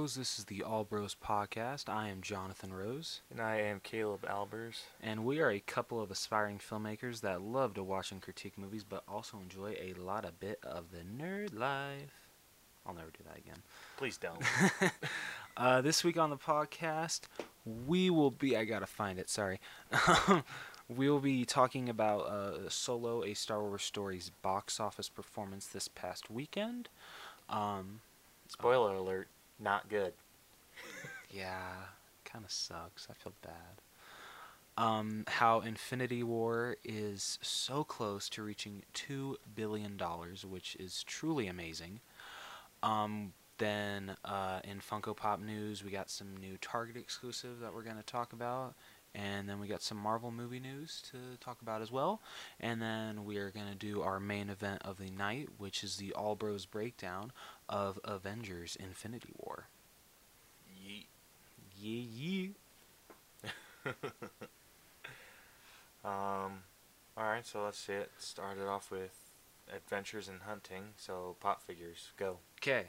This is the All Bros podcast. I am Jonathan Rose, And I am Caleb Albers. and we are a couple of aspiring filmmakers that love to watch and critique movies, but also enjoy a lot of bit of the nerd life. I'll never do that again. Please don't. uh, this week on the podcast, we will be. I gotta find it. Sorry. we will be talking about uh, Solo: A Star Wars Story's box office performance this past weekend. Um, Spoiler alert, not good. Yeah, kind of sucks. I feel bad. Um, how Infinity War is so close to reaching two billion dollars, which is truly amazing. Um, then uh, in Funko Pop news, we got some new Target exclusive that we're gonna talk about, and then we got some Marvel movie news to talk about as well. And then we are gonna do our main event of the night, which is the All Bros breakdown of Avengers: Infinity War. Yeet. Yeah, yeah. Um, alright, so let's see it. Started off with adventures in hunting. So, pop figures, go. Okay.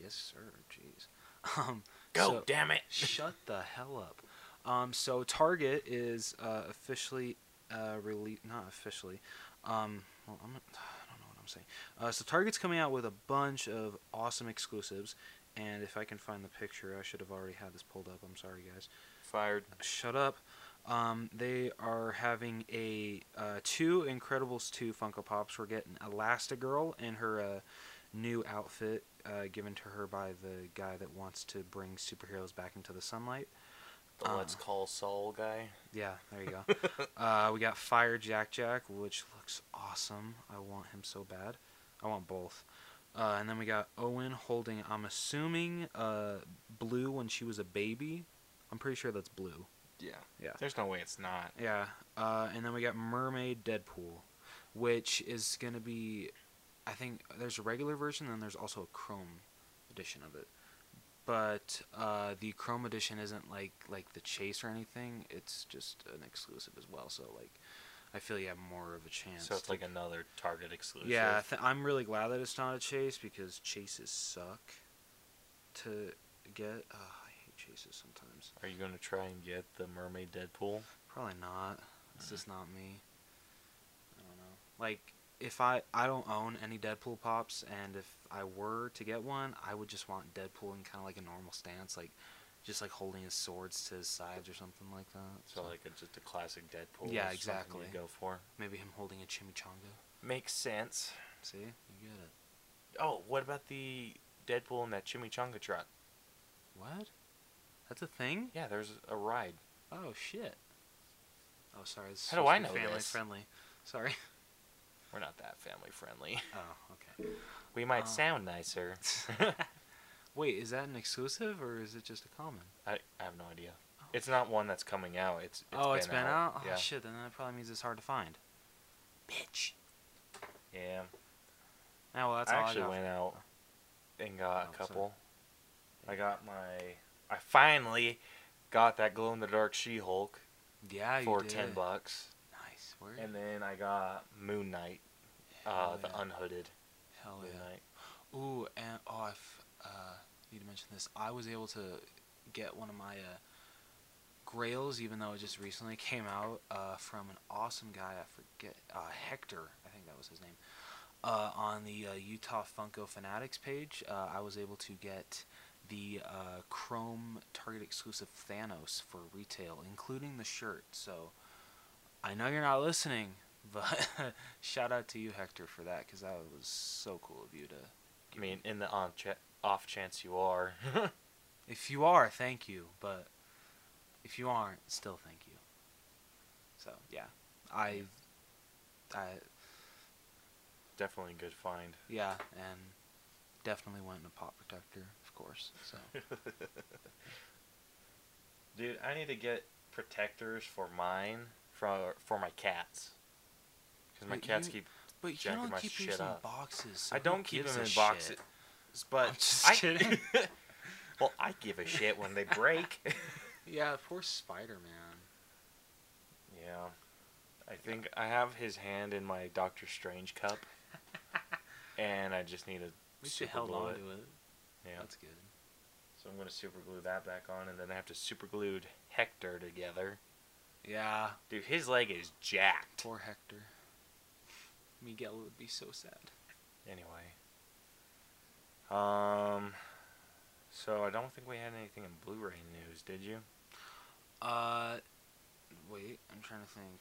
Yes, sir. Jeez. Um, Go, so- damn it! shut the hell up. Um, so Target is uh, officially uh, released. Not officially. Um, well, I'm I'm saying. Uh, so Target's coming out with a bunch of awesome exclusives, and if I can find the picture, I should have already had this pulled up. I'm sorry, guys. Fired. Shut up. Um, they are having a uh, two Incredibles 2 Funko Pops. We're getting Elastigirl in her uh, new outfit uh, given to her by the guy that wants to bring superheroes back into the sunlight. The Uh. Let's Call Saul guy. Yeah, there you go. uh, we got Fire Jack Jack, which looks awesome. I want him so bad. I want both. Uh, and then we got Owen holding, I'm assuming, uh, Blue when she was a baby. I'm pretty sure that's Blue. Yeah. Yeah. There's no way it's not. Yeah, uh, and then we got Mermaid Deadpool, which is gonna be, I think there's a regular version and there's also a Chrome edition of it, but uh, the Chrome edition isn't like like the Chase or anything. It's just an exclusive as well. So like, I feel you have more of a chance. So it's like another Target exclusive. yeah, th- I'm really glad that it's not a Chase because Chases suck to get. Uh, I hate Chases sometimes. Are you going to try and get the Mermaid Deadpool? Probably not. It's just not me. I don't know. Like if I I don't own any Deadpool pops, and if I were to get one, I would just want Deadpool in kind of like a normal stance, like just like holding his swords to his sides or something like that. So, like a, just a classic Deadpool. Yeah, exactly. Go for. maybe him holding a chimichanga. Makes sense. See, you get it. Oh, what about the Deadpool in that chimichanga truck? What? That's a thing? Yeah, there's a ride. Oh shit. Oh sorry. This How do I to be know family this? friendly. Sorry. We're not that family friendly. Oh okay. We might Oh. sound nicer. Wait, is that an exclusive or is it just a common? I, I have no idea. It's not one that's coming out. It's, it's oh, it's been out. Oh yeah. shit! Then that probably means it's hard to find. Bitch. Yeah. Yeah, well, that's I all actually I got. went out and got Oh, a sorry. couple. I got my. I finally got that glow in the dark She Hulk Yeah, you for did. ten bucks, Nice. Word. and then I got Moon Knight, uh, the unhooded Hell yeah. Ooh, and oh, I uh, need to mention this. I was able to get one of my uh, Grails, even though it just recently came out, uh, from an awesome guy. I forget uh, Hector. I think that was his name. Uh, on the uh, Utah Funko Fanatics page, uh, I was able to get the uh, Chrome Target exclusive Thanos for retail, including the shirt. So I know you're not listening, but shout out to you, Hector, for that because that was so cool of you to. I mean, in the on cha- off chance you are. If you are, thank you. But if you aren't, still thank you. So yeah, I, I Definitely a good find. yeah, and definitely went in a pot protector, of course. So Dude, I need to get protectors for mine for for my cats. Because my cats you- keep. but you Jacking don't my keep shit in up. boxes. So I don't keep them a in shit? boxes, but I'm just I, kidding. well, I give a shit when they break. Yeah, poor Spider Man. yeah, I think I have his hand in my Doctor Strange cup, and I just need to At least you super held glue on it. to it. Yeah. That's good. So I'm gonna super glue that back on, and then I have to super glued Hector together. Yeah. Dude, his leg is jacked. Poor Hector. Miguel would be so sad. Anyway. Um. So I don't think we had anything in Blu-ray news, did you? Uh, wait, I'm trying to think.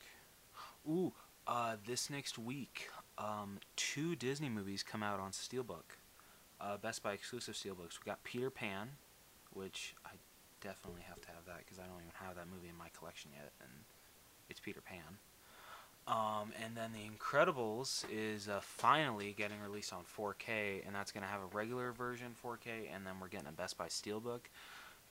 Ooh, uh, this next week, um, two Disney movies come out on Steelbook. Uh, Best Buy exclusive Steelbooks. We got Peter Pan, which I definitely have to have that because I don't even have that movie in my collection yet, and it's Peter Pan. Um, and then The Incredibles is uh, finally getting released on 4K, and that's going to have a regular version 4K, and then we're getting a Best Buy Steelbook.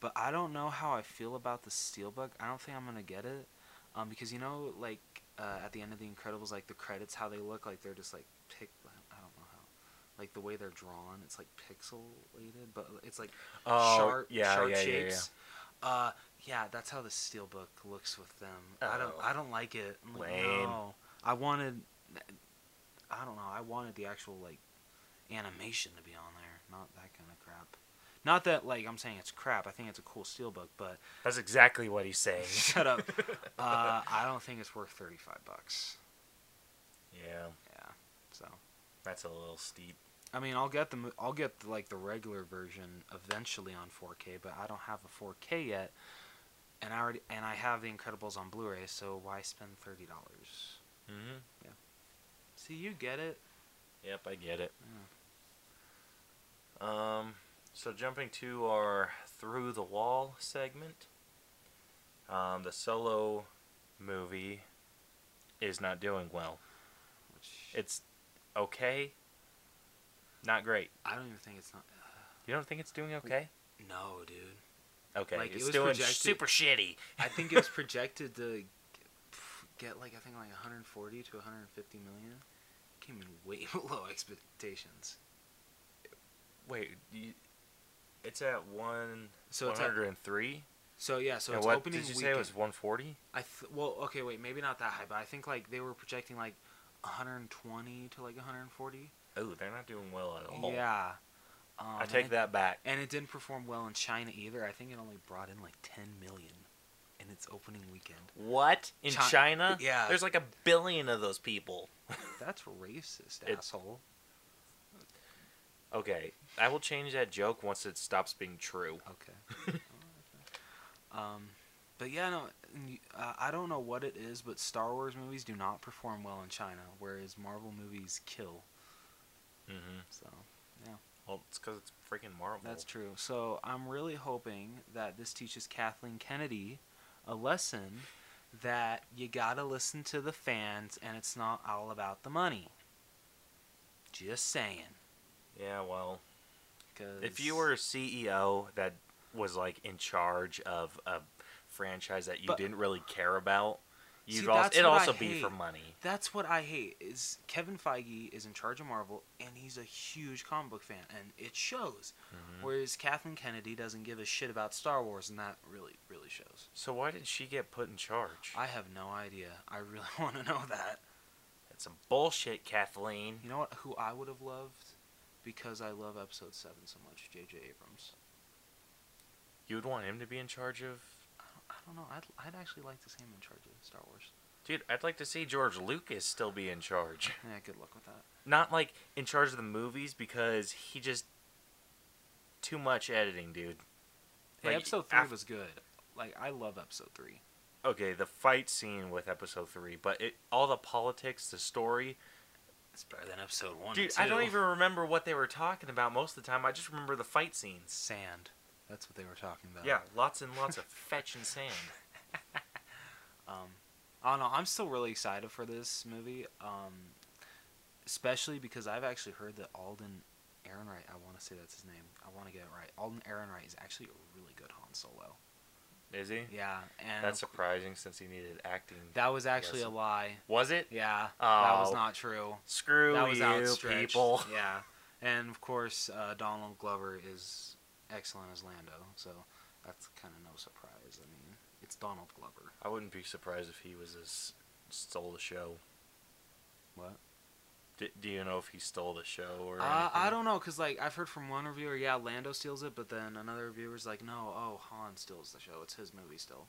But I don't know how I feel about the Steelbook. I don't think I'm going to get it. Um, because, you know, like, uh, at the end of The Incredibles, like, the credits, how they look, like, they're just, like, pic- I don't know how. Like, the way they're drawn, it's, like, pixelated, but it's, like, Oh, sharp, yeah, sharp yeah, yeah, yeah. shapes. Uh, yeah, that's how the steelbook looks with them. I don't, Oh. I don't like it. I'm like, Lame. No, I wanted, I don't know. I wanted the actual like animation to be on there, not that kind of crap. Not that like I'm saying it's crap. I think it's a cool steelbook, but That's exactly what he's saying. shut up. Uh, I don't think it's worth thirty five bucks. yeah, Yeah, so. that's a little steep. I mean, I'll get the I'll get the, like the regular version eventually on 4K, but I don't have a 4K yet, and I already and I have The Incredibles on Blu-ray, so why spend thirty dollars? Mm-hmm. Yeah. See, you get it. Yep, I get it. Yeah. Um, so jumping to our through the wall segment, um, the solo movie is not doing well. Which It's okay, not great. I don't even think it's not. You don't think it's doing okay? No, dude. Okay, Like, it was doing projected- super shitty. I think it was projected to get like I think like 140 to 150 million. Came in way below expectations. Wait, you, it's at one So it's hundred and three. so yeah, so and it's what opening did you say it was one forty? I th- well, okay, wait, maybe not that high, but I think like they were projecting like 120 to like 140. Oh, they're not doing well at all. Yeah. Um, I take it- that back. And it didn't perform well in China either. I think it only brought in like 10 million in its opening weekend. What in Chi- China? yeah. there's like a billion of those people. That's racist, asshole. Okay, I will change that joke once it stops being true. Okay. um, but yeah, no, uh, I don't know what it is, but Star Wars movies do not perform well in China, whereas Marvel movies kill. Mm-hmm. So Well, it's because it's freaking Marvel. that's true. So I'm really hoping that this teaches Kathleen Kennedy a lesson that you gotta listen to the fans, and it's not all about the money. Just saying. Yeah, well, Cause if you were a CEO that was like in charge of a franchise that you But- didn't really care about, you'd See, also it'd also be for money. That's what I hate is Kevin Feige is in charge of Marvel and he's a huge comic book fan and it shows. Mhm. Whereas Kathleen Kennedy doesn't give a shit about Star Wars and that really really shows. So why did she get put in charge? I have no idea. I really want to know that. That's some bullshit, Kathleen. You know what? Who I would have loved because I love Episode Seven so much. J.J. Abrams. You would want him to be in charge of. I don't, know. I'd I'd actually like to see him in charge of Star Wars. Dude, I'd like to see George Lucas still be in charge. Yeah, good luck with that. Not like in charge of the movies because he just too much editing, dude. Hey, Like, episode three af- was good. Like I love Episode Three. Okay, the fight scene with episode 3, but it all the politics, the story, It's better than Episode One. Dude, I don't even remember what they were talking about most of the time. I just remember the fight scenes. sand. That's what they were talking about. Yeah, lots and lots of fetch and sand. Um, I don't know. I'm still really excited for this movie. Um, especially because I've actually heard that Alden Ehrenreich. I want to say that's his name. I want to get it right. Alden Ehrenreich is actually a really good Han Solo. Is he? Yeah, and That's surprising since he needed acting. that was actually a lie. Was it? Yeah, that was Oh. not true. Screw that was you, outstretched. people. Yeah, and of course uh, Donald Glover is excellent as Lando, so that's kind of no surprise. I mean, it's Donald Glover. I wouldn't be surprised if he was as stole the show. What? D- do you know if he stole the show or? Uh, I don't know, cause like I've heard from one reviewer, yeah, Lando steals it, but then another reviewer's like, no, oh, Han steals the show. It's his movie still.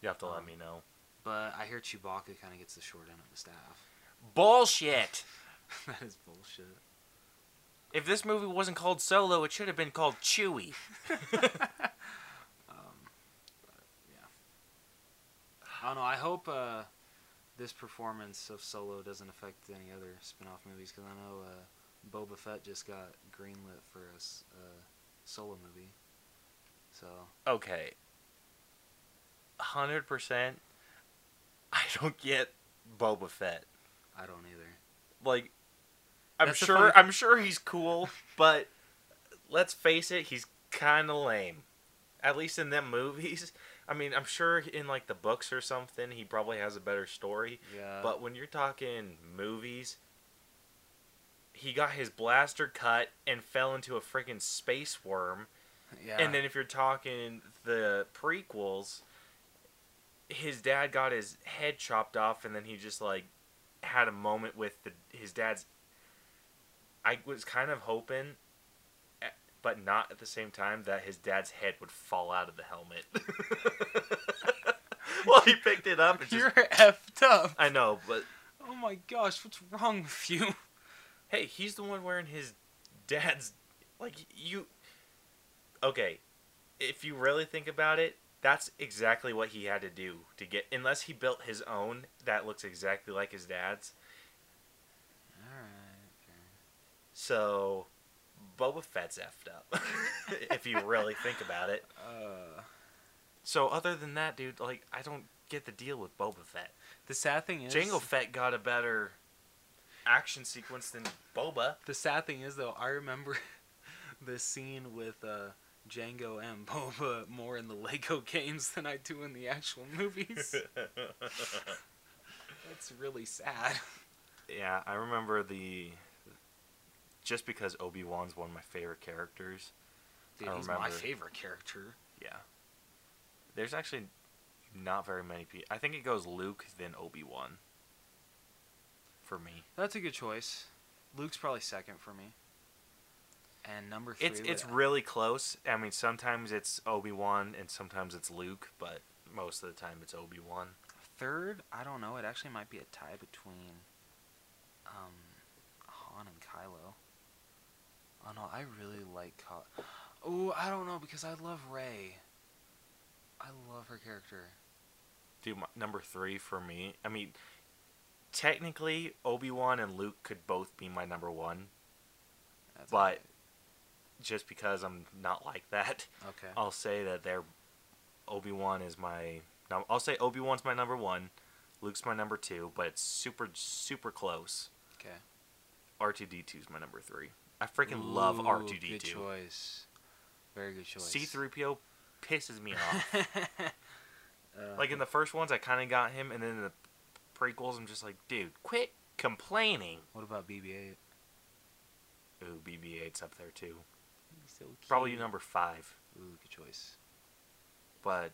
You have to let um, me know. But I hear Chewbacca kind of gets the short end of the staff. Bullshit. that is bullshit. If this movie wasn't called Solo, it should have been called Chewie. Um, yeah. I don't know. I hope uh, this performance of Solo doesn't affect any other spin-off movies because I know uh, Boba Fett just got greenlit for a uh, Solo movie. So Okay. Hundred percent. I don't get Boba Fett. I don't either. Like, I'm That's sure. funny- I'm sure he's cool, but let's face it, he's kind of lame. At least in them movies. I mean, I'm sure in like the books or something, he probably has a better story. Yeah. But when you're talking movies, he got his blaster cut and fell into a freaking space worm. yeah. And then if you're talking the prequels, his dad got his head chopped off, and then he just like had a moment with the his dad's. I was kind of hoping, eh, but not at the same time, that his dad's head would fall out of the helmet. well, he picked it up and you're effed up. I know, but Oh my gosh, what's wrong with you? hey, he's the one wearing his dad's. Like you. Okay, if you really think about it, that's exactly what he had to do to get. Unless he built his own that looks exactly like his dad's. Alright. So, Boba Fett's effed up. if you really think about it. Uh, So, other than that, dude, like I don't get the deal with Boba Fett. the sad thing is, Jango Fett got a better action sequence than Boba. The sad thing is, though, I remember the scene with uh, Jango and Boba more in the Lego games than I do in the actual movies. That's really sad. Yeah, I remember the. Just because Obi Wan's one of my favorite characters. Dude, I he's my favorite character. Yeah. There's actually not very many people. I think it goes Luke, then Obi Wan. For me, That's a good choice. Luke's probably second for me. And number three. it's it's would- really close. I mean, sometimes it's Obi Wan and sometimes it's Luke, but most of the time it's Obi Wan. third. I don't know. It actually might be a tie between um, Han and Kylo. Oh no, I really like. Ky- oh, I don't know because I love Rey. I love her character. Dude, my, number three for me. I mean, technically Obi Wan and Luke could both be my number one, That's But- just because I'm not like that. okay. I'll say that they're Obi Wan is my. num- I'll say Obi Wan's my number one, Luke's my number two, but it's super super close. Okay. R two D 2's my number three. I freaking love R two D Good two. choice. Very good choice. C three PO pisses me off. uh, like in the first ones, I kind of got him, and then in the prequels, I'm just like, dude, quit complaining. what about BB-8? Ooh, BB-8's up there too. So Probably number five, Ooh, good choice. but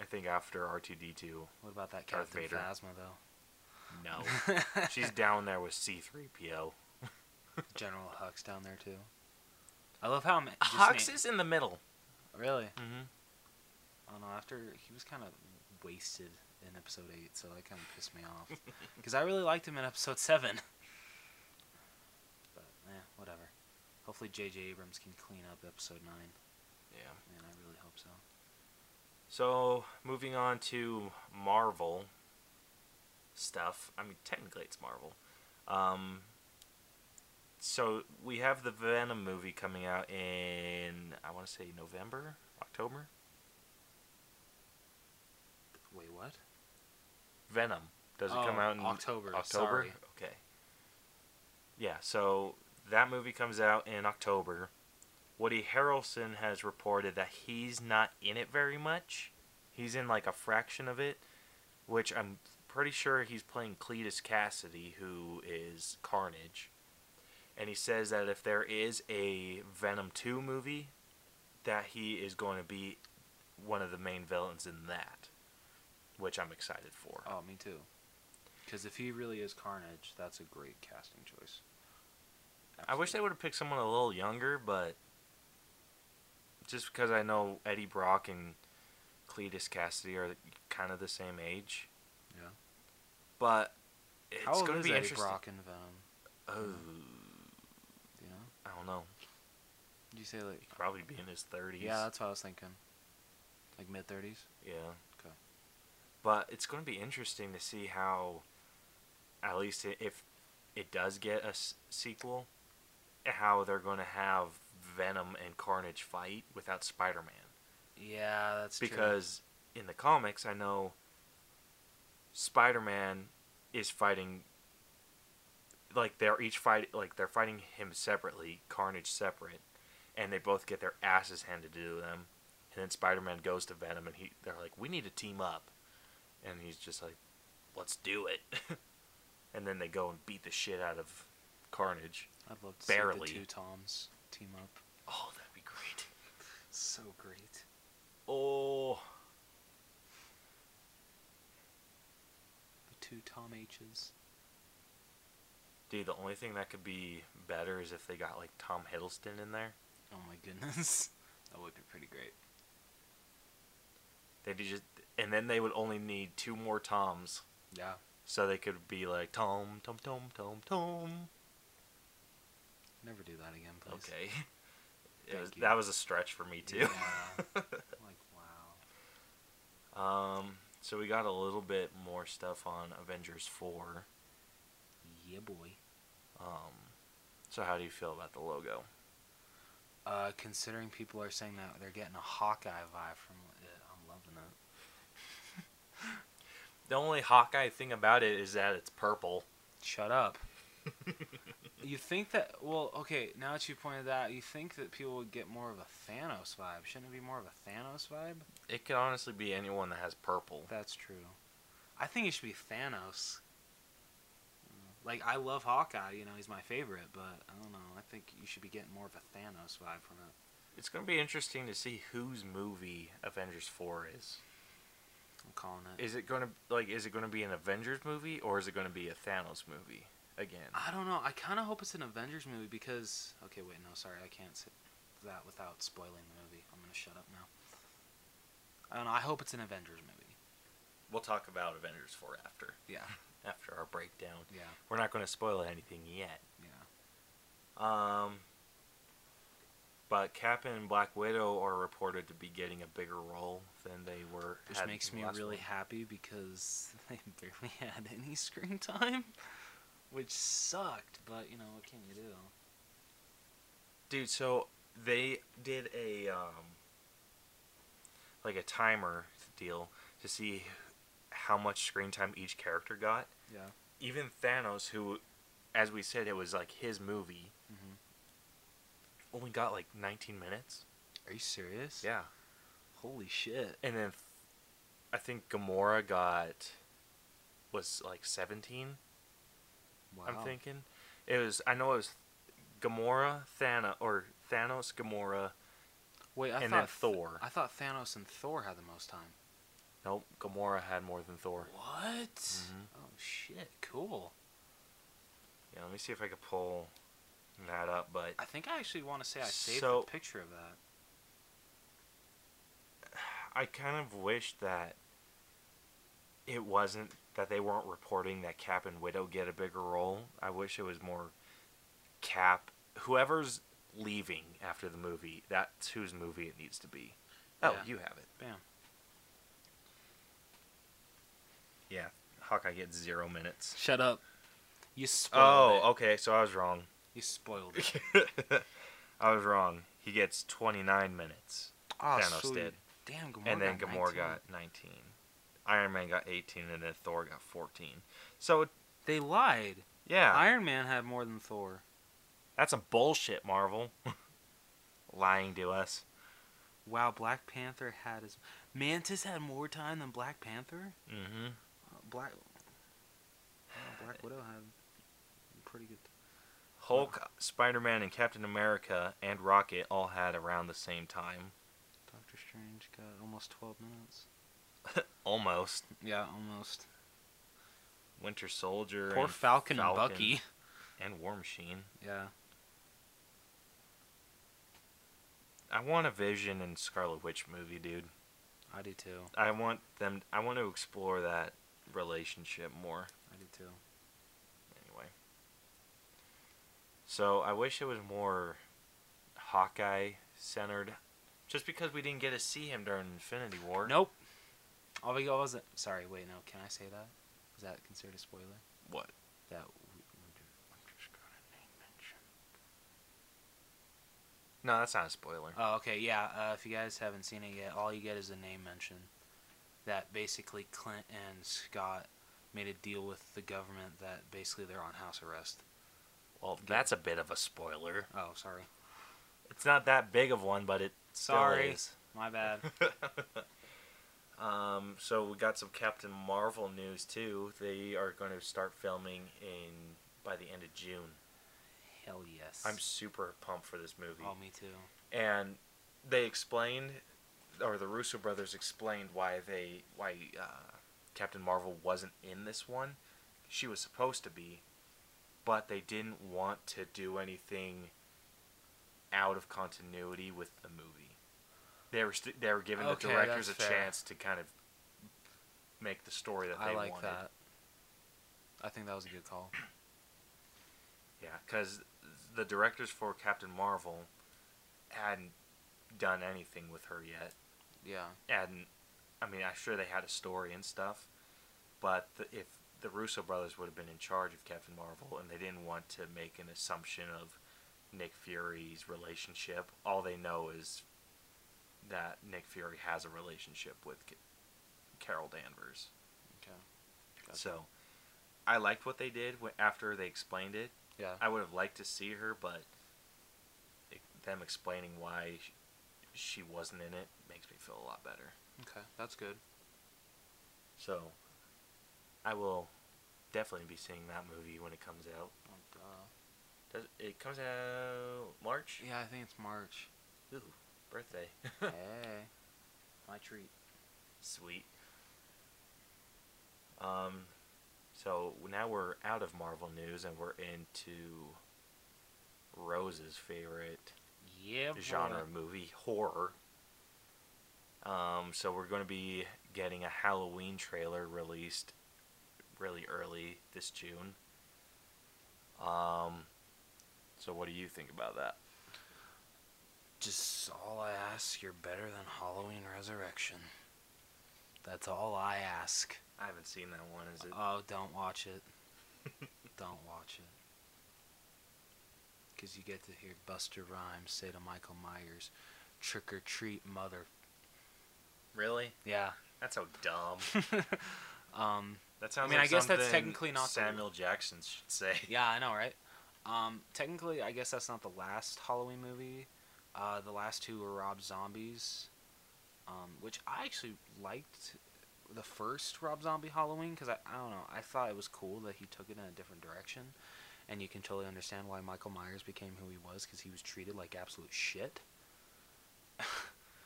I think after R two D two, What about that Darth Captain Vader. Phasma though? no, she's down there with C three PO. General Hux down there too. I love how ma- Hux is in the middle. really. Mm-hmm. I don't know. After he was kind of wasted in episode eight, so that kind of pissed me off. Because I really liked him in episode seven. But yeah, whatever. Hopefully J.J. Abrams can clean up episode nine. Yeah. Man, I really hope so. So moving on to Marvel stuff. I mean, technically it's Marvel. Um, so we have the Venom movie coming out in I want to say November, October. Wait, what? Venom. Does it Oh, come out in October? October? Sorry. Okay. Yeah, so that movie comes out in October. Woody Harrelson has reported that he's not in it very much. He's in like a fraction of it, which I'm pretty sure he's playing Cletus Cassidy, who is Carnage. And he says that if there is a Venom 2 movie, that he is going to be one of the main villains in that, which I'm excited for. Oh, me too. Because if he really is Carnage, that's a great casting choice. I wish they would have picked someone a little younger, but just because I know Eddie Brock and Cletus Cassidy are kind of the same age. Yeah. But it's going to be Eddie interesting. Brock in Venom? Oh, Do you know? I don't know. Did you say like? He'd probably be in his 30s. Yeah, that's what I was thinking. Like mid thirties. Yeah. Okay. But it's going to be interesting to see how, at least if it does get a s- sequel, how they're going to have Venom and Carnage fight without Spider Man. Yeah, that's true. Because in the comics, I know Spider Man is fighting. Like they're each fight, like they're fighting him separately, Carnage separate, and they both get their asses handed to them. And then Spider Man goes to Venom, and he they're like, "We need to team up," and he's just like, "Let's do it." and then they go and beat the shit out of Carnage. I'd love to barely. see the two Toms team up. Oh, that'd be great. So great. Oh, The two Tom H's. dude, the only thing that could be better is if they got like Tom Hiddleston in there. Oh my goodness. that would be pretty great. They just and then they would only need two more toms, Yeah. so they could be like tom tom tom tom tom. Never do that again, please. Okay, was, that was a stretch for me too. Yeah. like wow. um, so we got a little bit more stuff on Avengers four. Yeah, boy. Um, so how do you feel about the logo? Uh, considering people are saying that they're getting a Hawkeye vibe from it, I'm loving it. The only Hawkeye thing about it is that it's purple. Shut up. you think that? Well, okay. Now that you pointed that, out, you think that people would get more of a Thanos vibe? Shouldn't it be more of a Thanos vibe? It could honestly be anyone that has purple. That's true. I think it should be Thanos. Like I love Hawkeye, you know, he's my favorite, but I don't know. I think you should be getting more of a Thanos vibe from it. It's gonna be interesting to see whose movie Avengers four is. I'm calling it. Is it gonna like? Is it gonna be an Avengers movie or is it gonna be a Thanos movie again? I don't know. I kind of hope it's an Avengers movie because okay, wait, no, sorry, I can't say that without spoiling the movie. I'm gonna shut up now. I don't know. I hope it's an Avengers movie. We'll talk about Avengers four after Yeah, after our breakdown. yeah, We're not gonna spoil anything yet. yeah. Um. But Cap and Black Widow are reported to be getting a bigger role than they were. Which makes me really happy because they barely had any screen time, which sucked. But you know what can you do? Dude, so they did a um like a timer deal to see how much screen time each character got. Yeah. Even Thanos, who, as we said, it was like his movie, hmm only got like 19 minutes. Are you serious? Yeah. Holy shit. And then I think Gamora got was like 17. Wow. I'm thinking it was. I know it was Gamora, Thanos, or Thanos, Gamora, Wait, I and thought then Thor. I thought Thanos and Thor had the most time. Nope, Gamora had more than Thor. What? Mhm. Oh shit! Cool. Yeah, let me see if I could pull that up. But I think I actually want to say I saved So- a picture of that. I kind of wish that it wasn't that they weren't reporting that Cap and Widow get a bigger role. I wish it was more Cap. Whoever's leaving after the movie, that's whose movie it needs to be. Oh, Yeah. you have it. Bam. Yeah, Hawkeye gets zero minutes. Shut up. You spoiled Oh, it. okay, so I was wrong. You spoiled it. I was wrong. He gets 29 minutes. Oh, Thanos sweet. did. Damn, Gamora and then got Gamora 19. got 19. Iron Man got 18, and then Thor got 14. So, They lied. yeah, Iron Man had more than Thor. that's some bullshit, Marvel. Lying to us. Wow, Black Panther had his. Mantis had more time than Black Panther. Mm-hmm. Black. Black Widow had pretty good. Hulk, Spider Man, and Captain America and Rocket all had around the same time. Doctor Strange got almost 12 minutes. Almost. Yeah, almost. Winter Soldier, Poor and Falcon, Falcon and Bucky. and War Machine. Yeah. I want a Vision and Scarlet Witch movie, dude. I do too. I want them. I want to explore that relationship more. I do too. Anyway. So I wish it was more Hawkeye centered, just because we didn't get to see him during Infinity War. Nope. All we got was it. Sorry, wait, no. Can I say that? Is that considered a spoiler? What? That we, we just got a name mention. No, that's not a spoiler. Oh, okay, yeah. Uh, if you guys haven't seen it yet, all you get is a name mention. That basically Clint and Scott made a deal with the government that basically they're on house arrest. Well, that's a bit of a spoiler. Oh, sorry. It's not that big of one, but it Sorry. My bad. um, so we got some Captain Marvel news too. They are going to start filming in by the end of June. Hell yes. I'm super pumped for this movie. Oh, me too. and they explained, or the Russo brothers explained why they why uh, Captain Marvel wasn't in this one. She was supposed to be, but they didn't want to do anything out of continuity with the movie. They were st- they were giving Okay, the directors a fair. chance to kind of make the story that they I like wanted. that. I think that was a good call. Yeah, because the directors for Captain Marvel hadn't done anything with her yet. Yeah. and I mean, I'm sure they had a story and stuff, but the, if the Russo brothers would have been in charge of Captain Marvel and they didn't want to make an assumption of Nick Fury's relationship, all they know is that Nick Fury has a relationship with Ca- Carol Danvers. Okay. Gotcha. So, I liked what they did after they explained it. Yeah. I would have liked to see her, but it, them explaining why she wasn't in it makes me feel a lot better. Okay, that's good. So, I will definitely be seeing that movie when it comes out. Oh, duh. Does it comes out March? Yeah, I think it's March. Ooh, birthday. hey, my treat. Sweet. Um, so now we're out of Marvel news and we're into Rose's favorite Yeah. genre movie, horror. Um, so we're going to be getting a Halloween trailer released really early this June. Um, so what do you think about that? Just all I ask, you're better than Halloween Resurrection. That's all I ask. I haven't seen that one. Is it? Oh, don't watch it. don't watch it. Because you get to hear Busta Rhymes say to Michael Myers, trick or treat, mother. really? Yeah. That's so dumb. um, That sounds. I mean, like I guess that's technically not the- Samuel Jackson should say. yeah, I know, right? Um, technically, I guess that's not the last Halloween movie. Uh, the last two were Rob Zombies, um, which I actually liked the first Rob Zombie Halloween because I, I don't know I thought it was cool that he took it in a different direction, and you can totally understand why Michael Myers became who he was because he was treated like absolute shit.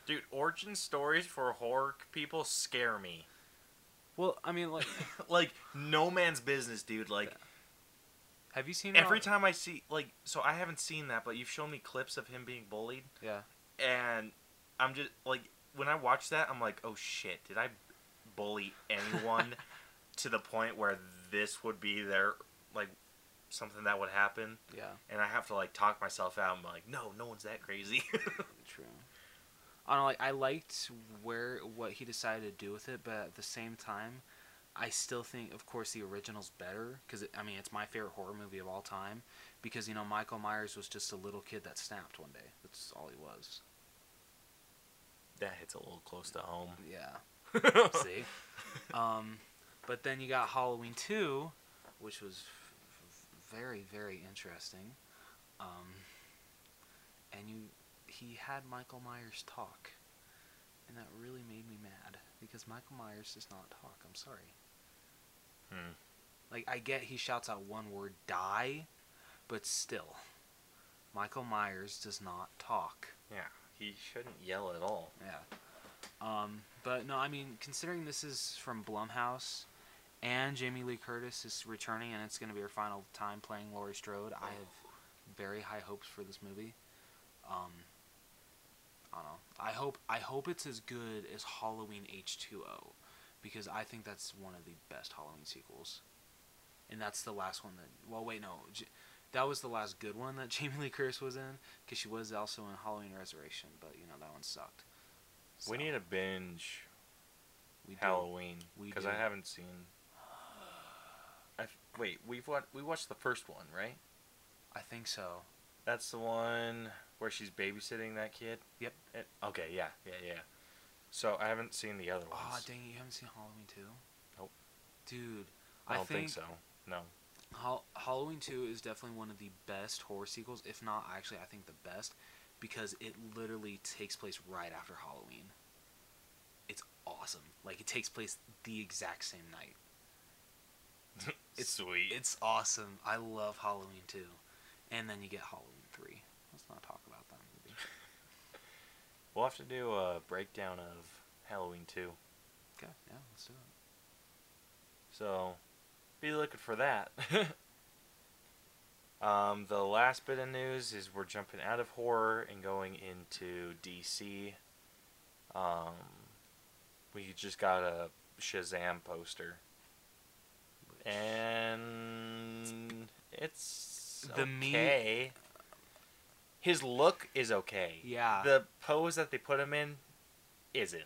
Dude, origin stories for horror people scare me. Well, I mean, like, like no man's business, dude. Like have you seen every it? time I see like so I haven't seen that, but you've shown me clips of him being bullied Yeah, and I'm just like when I watch that, I'm like, "Oh shit, did I bully anyone to the point where this would be their like something that would happen?" yeah. And I have to like talk myself out. I'm like, "No, no one's that crazy." True. I don't know, like I liked where what he decided to do with it, but at the same time, I still think, of course, the original's better because I mean it's my favorite horror movie of all time. Because you know Michael Myers was just a little kid that snapped one day. That's all he was. that hits a little close to home. Yeah. See. Um, but then you got Halloween two, which was very very interesting. Um, and you he had Michael Myers talk, and that really made me mad because Michael Myers does not talk. I'm sorry. Hmm. Like I get he shouts out one word die, but still, Michael Myers does not talk. Yeah, he shouldn't yell at all. Yeah. Um, but no, I mean, considering this is from Blumhouse, And Jamie Lee Curtis is returning, and it's going to be her final time playing Laurie Strode. I have very high hopes for this movie. Um, I don't know. I hope I hope it's as good as Halloween H two O, because I think that's one of the best Halloween sequels. And that's the last one that. Well, wait, no, J- that was the last good one that Jamie Lee Curtis was in, because she was also in Halloween Resurrection, but you know that one sucked. We need a binge we. Halloween because. I haven't seen. I wait. We've wa- we watched the first one, right? I think so. That's the one where she's babysitting that kid. Yep. It, okay. Yeah. Yeah. Yeah. So I haven't seen the other Oh ones. dang it! You haven't seen Halloween two? Nope. Dude, I don't think, think, so. No. Hal- Halloween two is definitely one of the best horror sequels, if not actually, I think the best, because it literally takes place right after Halloween. It's awesome. Like it takes place the exact same night. It's sweet. It's awesome. I love Halloween two, and then you get Halloween three. Let's not talk about that movie. we'll have to do a breakdown of Halloween 2. Okay, yeah, let's do it. So, be looking for that. um, the last bit of news is we're jumping out of horror and going into DC. Um, we just got a Shazam poster, and it's The okay. His look is okay. yeah, The pose that they put him in isn't.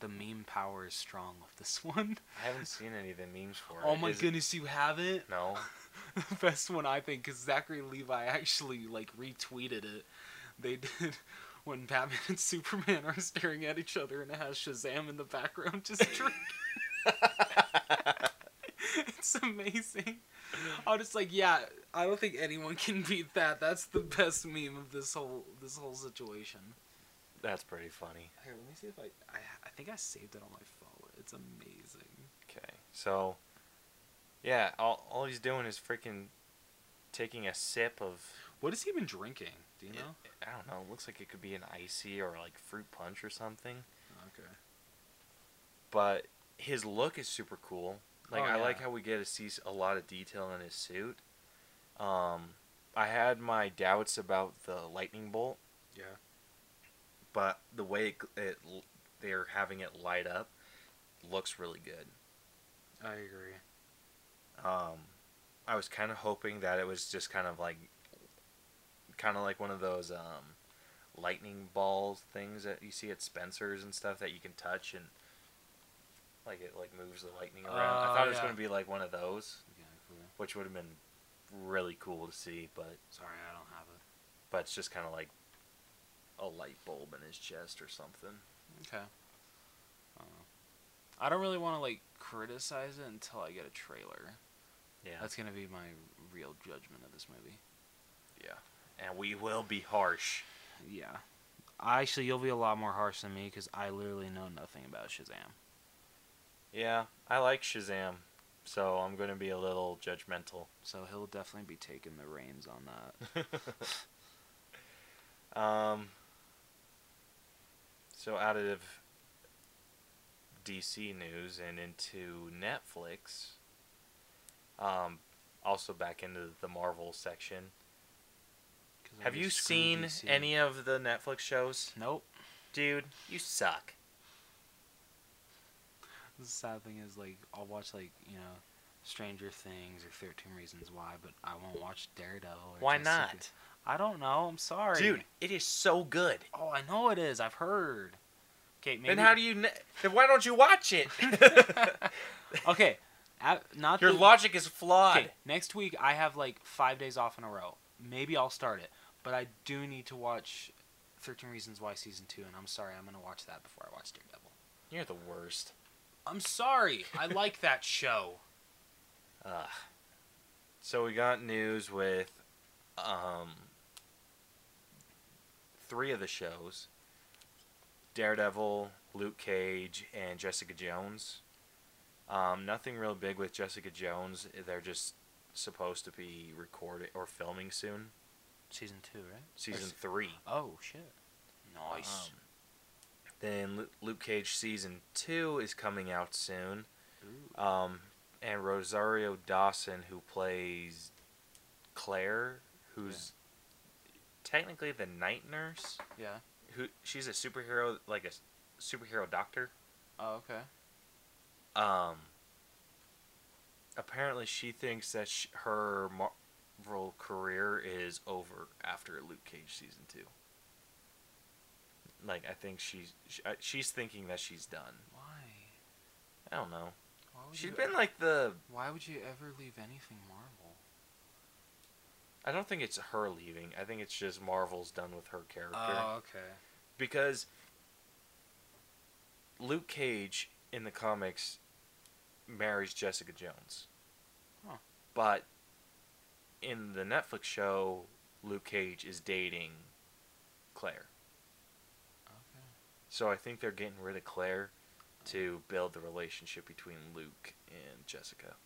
the meme power is strong with this one. I haven't seen any of the memes for oh it. Oh my Is it- goodness, you haven't? No. the best one I think because Zachary Levi actually like retweeted it. They did when Batman and Superman are staring at each other and it has Shazam in the background just drinking. it's amazing. I was just like, yeah, I don't think anyone can beat that. That's the best meme of this whole this whole situation. That's pretty funny. Here, let me see if I I, I think I saved it on my phone. It's amazing. Okay, so yeah, all all he's doing is freaking taking a sip of. What has he been drinking? Do you know? I don't know. It looks like it could be an icy or like fruit punch or something. Okay. But his look is super cool. Like Oh, I like how we get to see a lot of detail in his suit. Um, I had my doubts about the lightning bolt, Yeah. but the way it, it they're having it light up looks really good. I agree. Um, I was kind of hoping that it was just kind of like, kind of like one of those um, lightning balls things that you see at Spencer's and stuff that you can touch and like it like moves the lightning around. I Oh, thought it oh, was yeah. going to be like one of those, Yeah, cool. which would have been really cool to see. But Sorry, I don't have it. but it's just kind of like a light bulb in his chest or something. Okay. I don't know. I don't really want to like criticize it until I get a trailer. Yeah, That's gonna be my real judgment of this movie. yeah, and we will be harsh. Yeah. Actually, you'll be a lot more harsh than me because I literally know nothing about Shazam. Yeah, I like Shazam, so I'm going to be a little judgmental. So he'll definitely be taking the reins on that. um, so out of DC news and into Netflix, um, also back into the Marvel section. Have you seen DC. any of the Netflix shows? Nope. Dude, you suck. The sad thing is, like, I'll watch like you know, Stranger Things or Thirteen Reasons Why, but I won't watch Daredevil. Or Why Jessica. not? I don't know. I'm sorry, Dude, it is so good. Oh, I know it is. I've heard. Okay, maybe. Then how do you? Ne- then why don't you watch it? okay, at, not Your the, logic is flawed. Okay, next week I have like five days off in a row. Maybe I'll start it, but I do need to watch Thirteen Reasons Why season two, and I'm sorry, I'm gonna watch that before I watch Daredevil. You're the worst. I'm sorry. I like that show. Ugh. So we got news with um, three of the shows Daredevil, Luke Cage, and Jessica Jones. Um, nothing real big with Jessica Jones. They're just supposed to be recording or filming soon. Season two, right? Season Or- three. Oh shit. Nice. Um, then Luke Cage season two is coming out soon. Um, and Rosario Dawson, who plays Claire, who's technically the night nurse. Yeah. Who she's a superhero, like a superhero doctor. Oh, okay. Um. Apparently, she thinks that sh- her Marvel career is over after Luke Cage season two. Like, I think she's sh- I- she's thinking that she's done. Why? I don't know. She's been like the. Why would you ever leave anything Marvel? I don't think it's her leaving. I think it's just Marvel's done with her character. Oh, okay. because Luke Cage in the comics marries Jessica Jones. Huh. But in the Netflix show, Luke Cage is dating Claire. So I think they're getting rid of Claire to build the relationship between Luke and Jessica.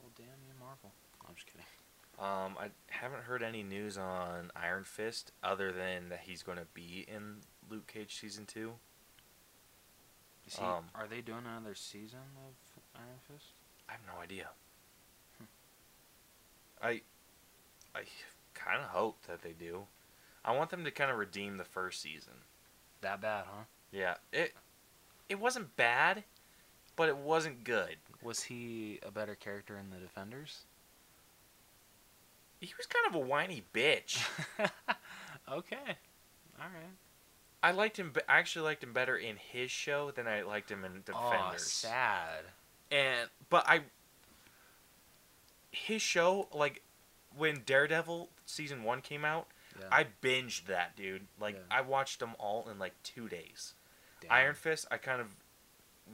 Well, damn you, Marvel. I'm just kidding. Um, I haven't heard any news on Iron Fist other than that he's going to be in Luke Cage season two. Is he, Um, are they doing another season of Iron Fist? I have no idea. Hmm. I I kind of hope that they do. I want them to kind of redeem the first season. That bad, huh? Yeah, it it wasn't bad, but it wasn't good. Was he a better character in the Defenders? He was kind of a whiny bitch. okay. All right. I liked him. I actually liked him better in his show than I liked him in Defenders. Oh, sad. and but I his show like when Daredevil season one came out, Yeah. I binged that dude. Like Yeah. I watched them all in like two days. Damn. Iron Fist, I kind of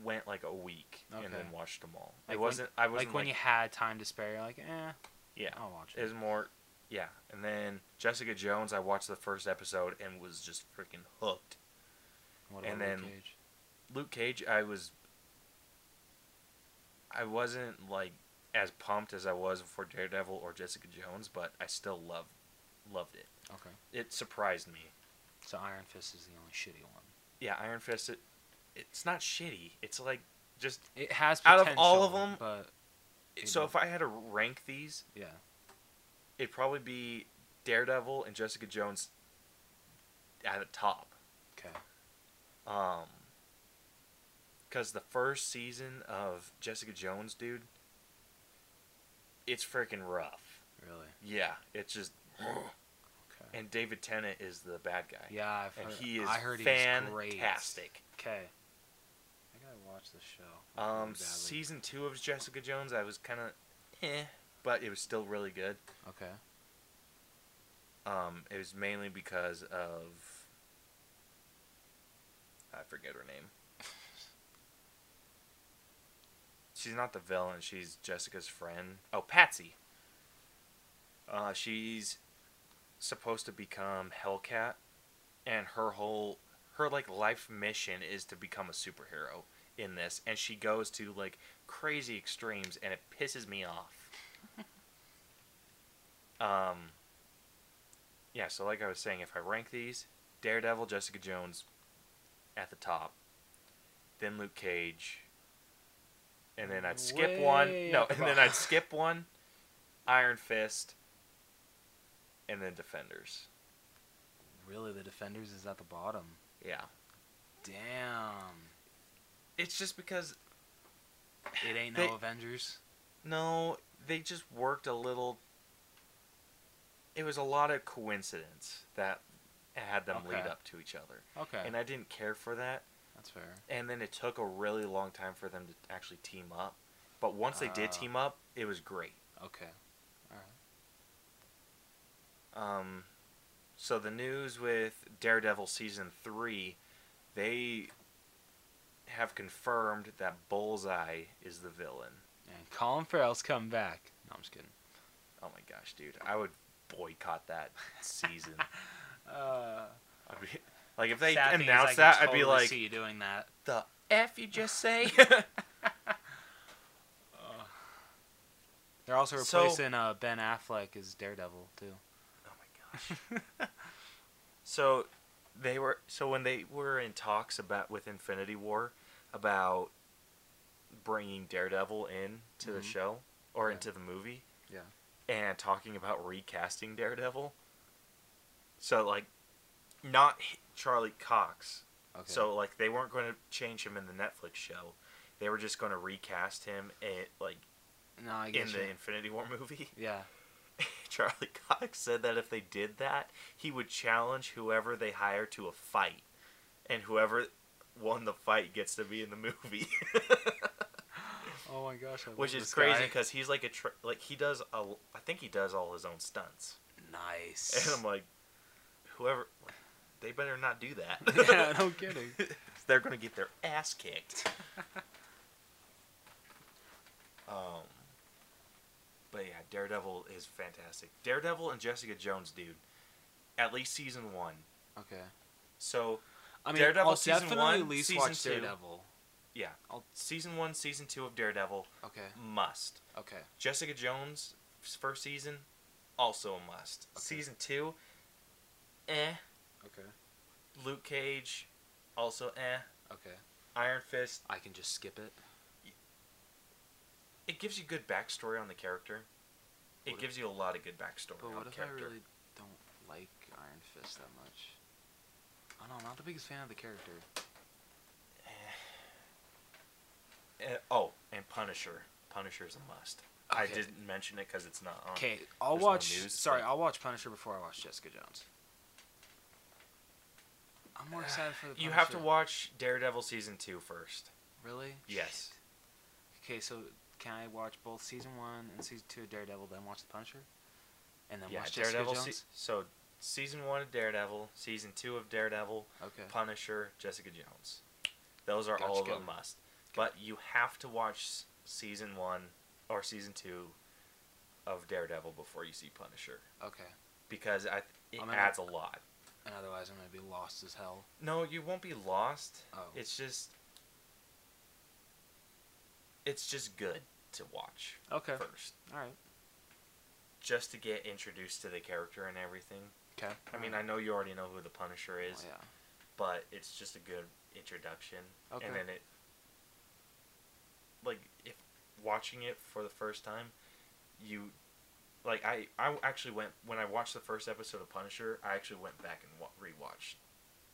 went like a week and then watched them all. Like it wasn't. I wasn't like when you had time to spare, you're like, eh, yeah. I'll watch It it. was more. Yeah, and then Jessica Jones, I watched the first episode and was just freaking hooked. What and about Luke then- Cage? Luke Cage, I was. I wasn't like as pumped as I was for Daredevil or Jessica Jones, but I still loved loved it. Okay. It surprised me. So Iron Fist is the only shitty one. Yeah, Iron Fist. It, it's not shitty. It's like just It has Out of all of 'em, but so. know. If I had to rank these, yeah. it'd probably be Daredevil and Jessica Jones at the top. Okay. Um, because the first season of Jessica Jones, dude, it's freaking rough. Really. Yeah, it's just. And David Tennant is the bad guy. yeah, I've and heard, he is I heard he was great. fantastic. Okay. I gotta watch this show. Um, season two of Jessica Jones, I was kind of, eh, but it was still really good. Okay. Um, it was mainly because of, I forget her name. She's not the villain. She's Jessica's friend. Oh, Patsy. Uh, she's supposed to become Hellcat, and her whole her like life mission is to become a superhero in this, and she goes to like crazy extremes, and it pisses me off. um. Yeah, so like I was saying, if I rank these, Daredevil, Jessica Jones, at the top, then Luke Cage, and then I'd skip one. No, and then. I'd skip one, Iron Fist, and then Defenders. Really, the Defenders is at the bottom. Yeah, Damn. it's just because It ain't They- no Avengers. no, they just worked a little. It was a lot of coincidence that had them lead up to each other, Okay. and I didn't care for that. That's fair. and then it took a really long time for them to actually team up. But once they did Ah. team up, it was great. Okay. Um, so the news with Daredevil season three, they have confirmed that Bullseye is the villain. And Colin Farrell's come back. No, I'm just kidding. Oh my gosh, dude! I would boycott that season. Uh, I'd be, like if they sad thing is I announced that, I'd be like, see you doing that. "The f you just say." They're also So- replacing uh, Ben Affleck as Daredevil too. So they were so when they were in talks about with Infinity War about bringing Daredevil in to the Mhm. show or Yeah. into the movie Yeah. and talking about recasting Daredevil. So like, not Charlie Cox. Okay. So like they weren't going to change him in the Netflix show. They were just going to recast him in, like no, I in the. Infinity War movie. Yeah. Charlie Cox said that if they did that, he would challenge whoever they hire to a fight, and whoever won the fight gets to be in the movie. Oh my gosh. I Which love is this crazy because he's like a tr- like he does a I think he does all his own stunts, Nice. and I'm like, whoever, they better not do that. yeah, no kidding. They're gonna get their ass kicked. um, but yeah, Daredevil is fantastic. Daredevil and Jessica Jones, dude. At least season one. Okay. So I mean, Daredevil I'll season definitely one, at least season watch two. Daredevil. yeah, I'll- season one, season two of Daredevil Okay. must. Okay. Jessica Jones first season, also a must. Okay. Season two, eh. Okay. Luke Cage, also eh. Okay. Iron Fist, I can just skip it. It gives you good backstory on the character. It What if- gives you a lot of good backstory But on what the if I really don't like Iron Fist that much? I don't know. I'm not the biggest fan of the character. Eh, oh, and Punisher. Punisher is a must. I didn't mention it because it's not on. Okay, I'll there's no watch. news, sorry, I'll watch Punisher before I watch Jessica Jones. I'm more excited for the. Punisher. You have to watch Daredevil season two first. Really? Yes. Okay, so can I watch both season one and season two of Daredevil, then watch the Punisher, and then yeah, watch Jessica Daredevil. Jones? Se- so season one of Daredevil, season two of Daredevil, okay. Punisher, Jessica Jones. Those are Gotcha, all of must. But you have to watch season one or season two of Daredevil before you see Punisher Okay. because I, it I'm gonna- adds a lot. And otherwise, I'm gonna be lost as hell. No, you won't be lost. Oh. It's just it's just good to watch Okay. first. All right. Just to get introduced to the character and everything. Okay. I mean, I know you already know who the Punisher is, Oh, yeah. but it's just a good introduction. Okay. And then it like if watching it for the first time, you like I I actually went when I watched the first episode of Punisher, I actually went back and wa- rewatched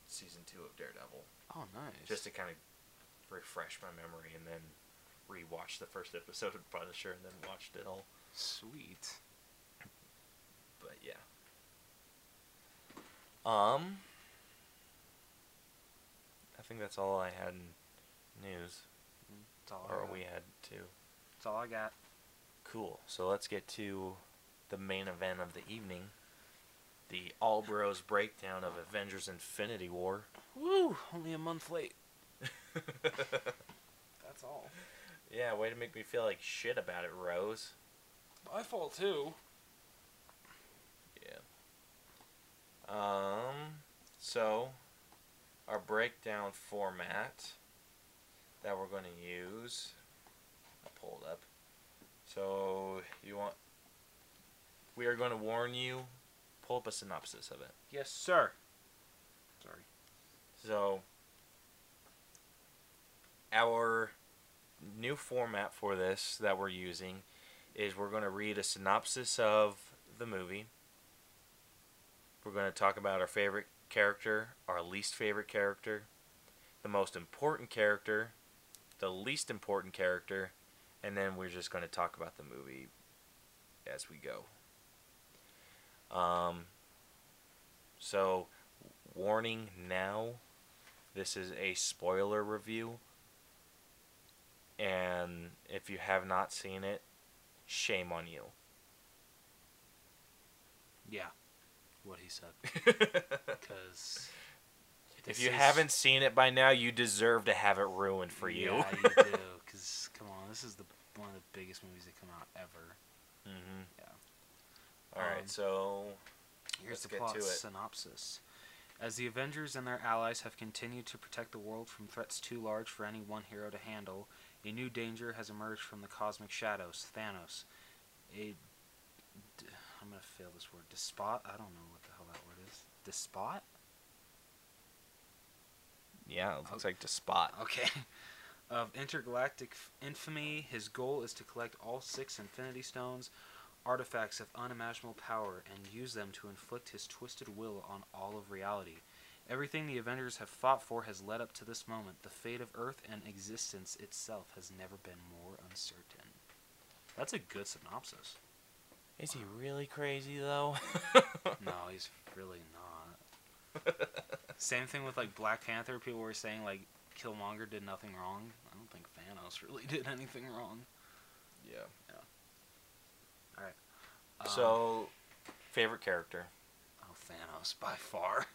season 2 of Daredevil Oh, nice. just to kind of refresh my memory and then rewatch the first episode of Punisher and then watched it all. sweet. But yeah. Um I think that's all I had in news. That's all. I Or we had two. That's all I got. Cool. So let's get to the main event of the evening. The All Bros breakdown of Avengers Infinity War. Woo! Only a month late. That's all. Yeah, way to make me feel like shit about it, Rose. My fault too. Yeah. Um so our breakdown format that we're going to use I'll pull it up. So you want we are going to warn you pull up a synopsis of it. Yes, sir. Sorry. So, our new format for this that we're using is we're going to read a synopsis of the movie. We're going to talk about our favorite character, our least favorite character, the most important character, the least important character, and then we're just going to talk about the movie as we go. Um, so, warning now this is a spoiler review and if you have not seen it shame on you Yeah. What he said. Because. if you haven't seen it by now you deserve to have it ruined for you Yeah, you do. Because come on, this is the one of the biggest movies that come out ever. hmm Yeah. all right Um, so Here's Let's the get plot to it. synopsis. As the Avengers and their allies have continued to protect the world from threats too large for any one hero to handle, a new danger has emerged from the cosmic shadows Thanos. A. D- I'm going to fail this word. Despot? I don't know what the hell that word is. Despot? yeah it looks oh. like the spot Okay. of intergalactic infamy. His goal is to collect all six Infinity Stones, artifacts of unimaginable power, and use them to inflict his twisted will on all of reality. Everything the Avengers have fought for has led up to this moment. The fate of Earth and existence itself has never been more uncertain. That's a good synopsis. Is he really crazy though? no, he's really not. Same thing with like Black Panther. People were saying like Killmonger did nothing wrong. I don't think Thanos really did anything wrong. yeah. Yeah. All right. Um, So, favorite character? oh, Thanos by far.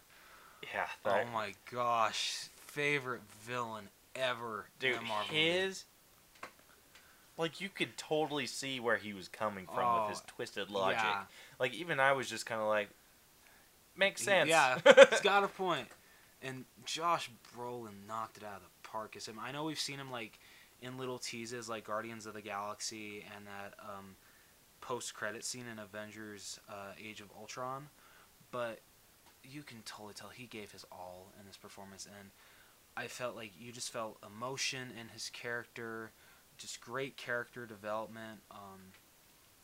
Yeah, Oh my gosh, favorite villain ever. in dude, Marvel movie. his like you could totally see where he was coming from Oh, with his twisted logic. Yeah, Like even I was just kind of like, makes sense. Yeah, he's got a point. And Josh Brolin knocked it out of the park as him. I know we've seen him like in little teases like Guardians of the Galaxy and that um, post credit scene in Avengers uh, Age of Ultron, but you can totally tell he gave his all in this performance and I felt like you just felt emotion in his character, just great character development. Um,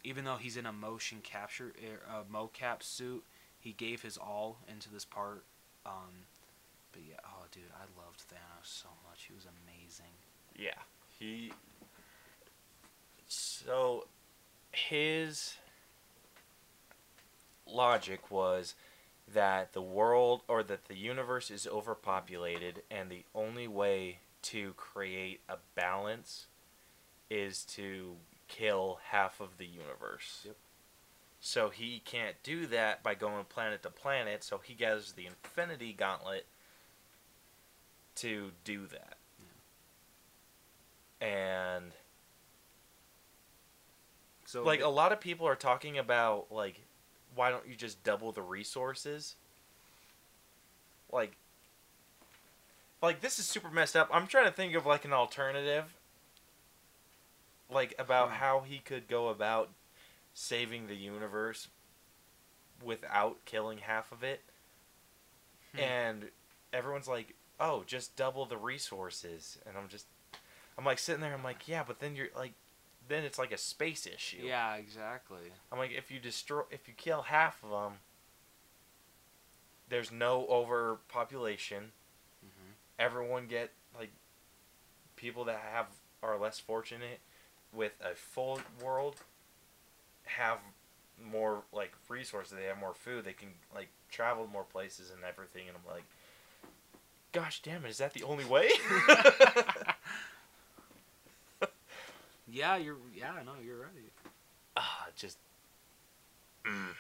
even though he's in a motion capture, a mocap suit, he gave his all into this part. Um, but yeah, oh dude, I loved Thanos so much. He was amazing. Yeah, he. So, his logic was that the world or that the universe is overpopulated, and the only way to create a balance is to kill half of the universe. Yep. So he can't do that by going planet to planet, so he gathers the Infinity Gauntlet to do that. Yeah. And So like a lot of people are talking about like why don't you just double the resources? Like like this is super messed up. I'm trying to think of like an alternative like about Hmm. how he could go about saving the universe without killing half of it. Hmm. And everyone's like, "Oh, just double the resources." And I'm just I'm like sitting there I'm like, "Yeah, but then you're like then it's like a space issue." yeah, exactly. I'm like, if you destroy, if you kill half of them, there's no overpopulation. hmm Everyone get like people that have are less fortunate with a full world have more like resources. They have more food. They can like travel more places and everything. And I'm like, gosh damn it, is that the only way? Yeah, you're. Yeah, no, you're right. ah, just. Mm.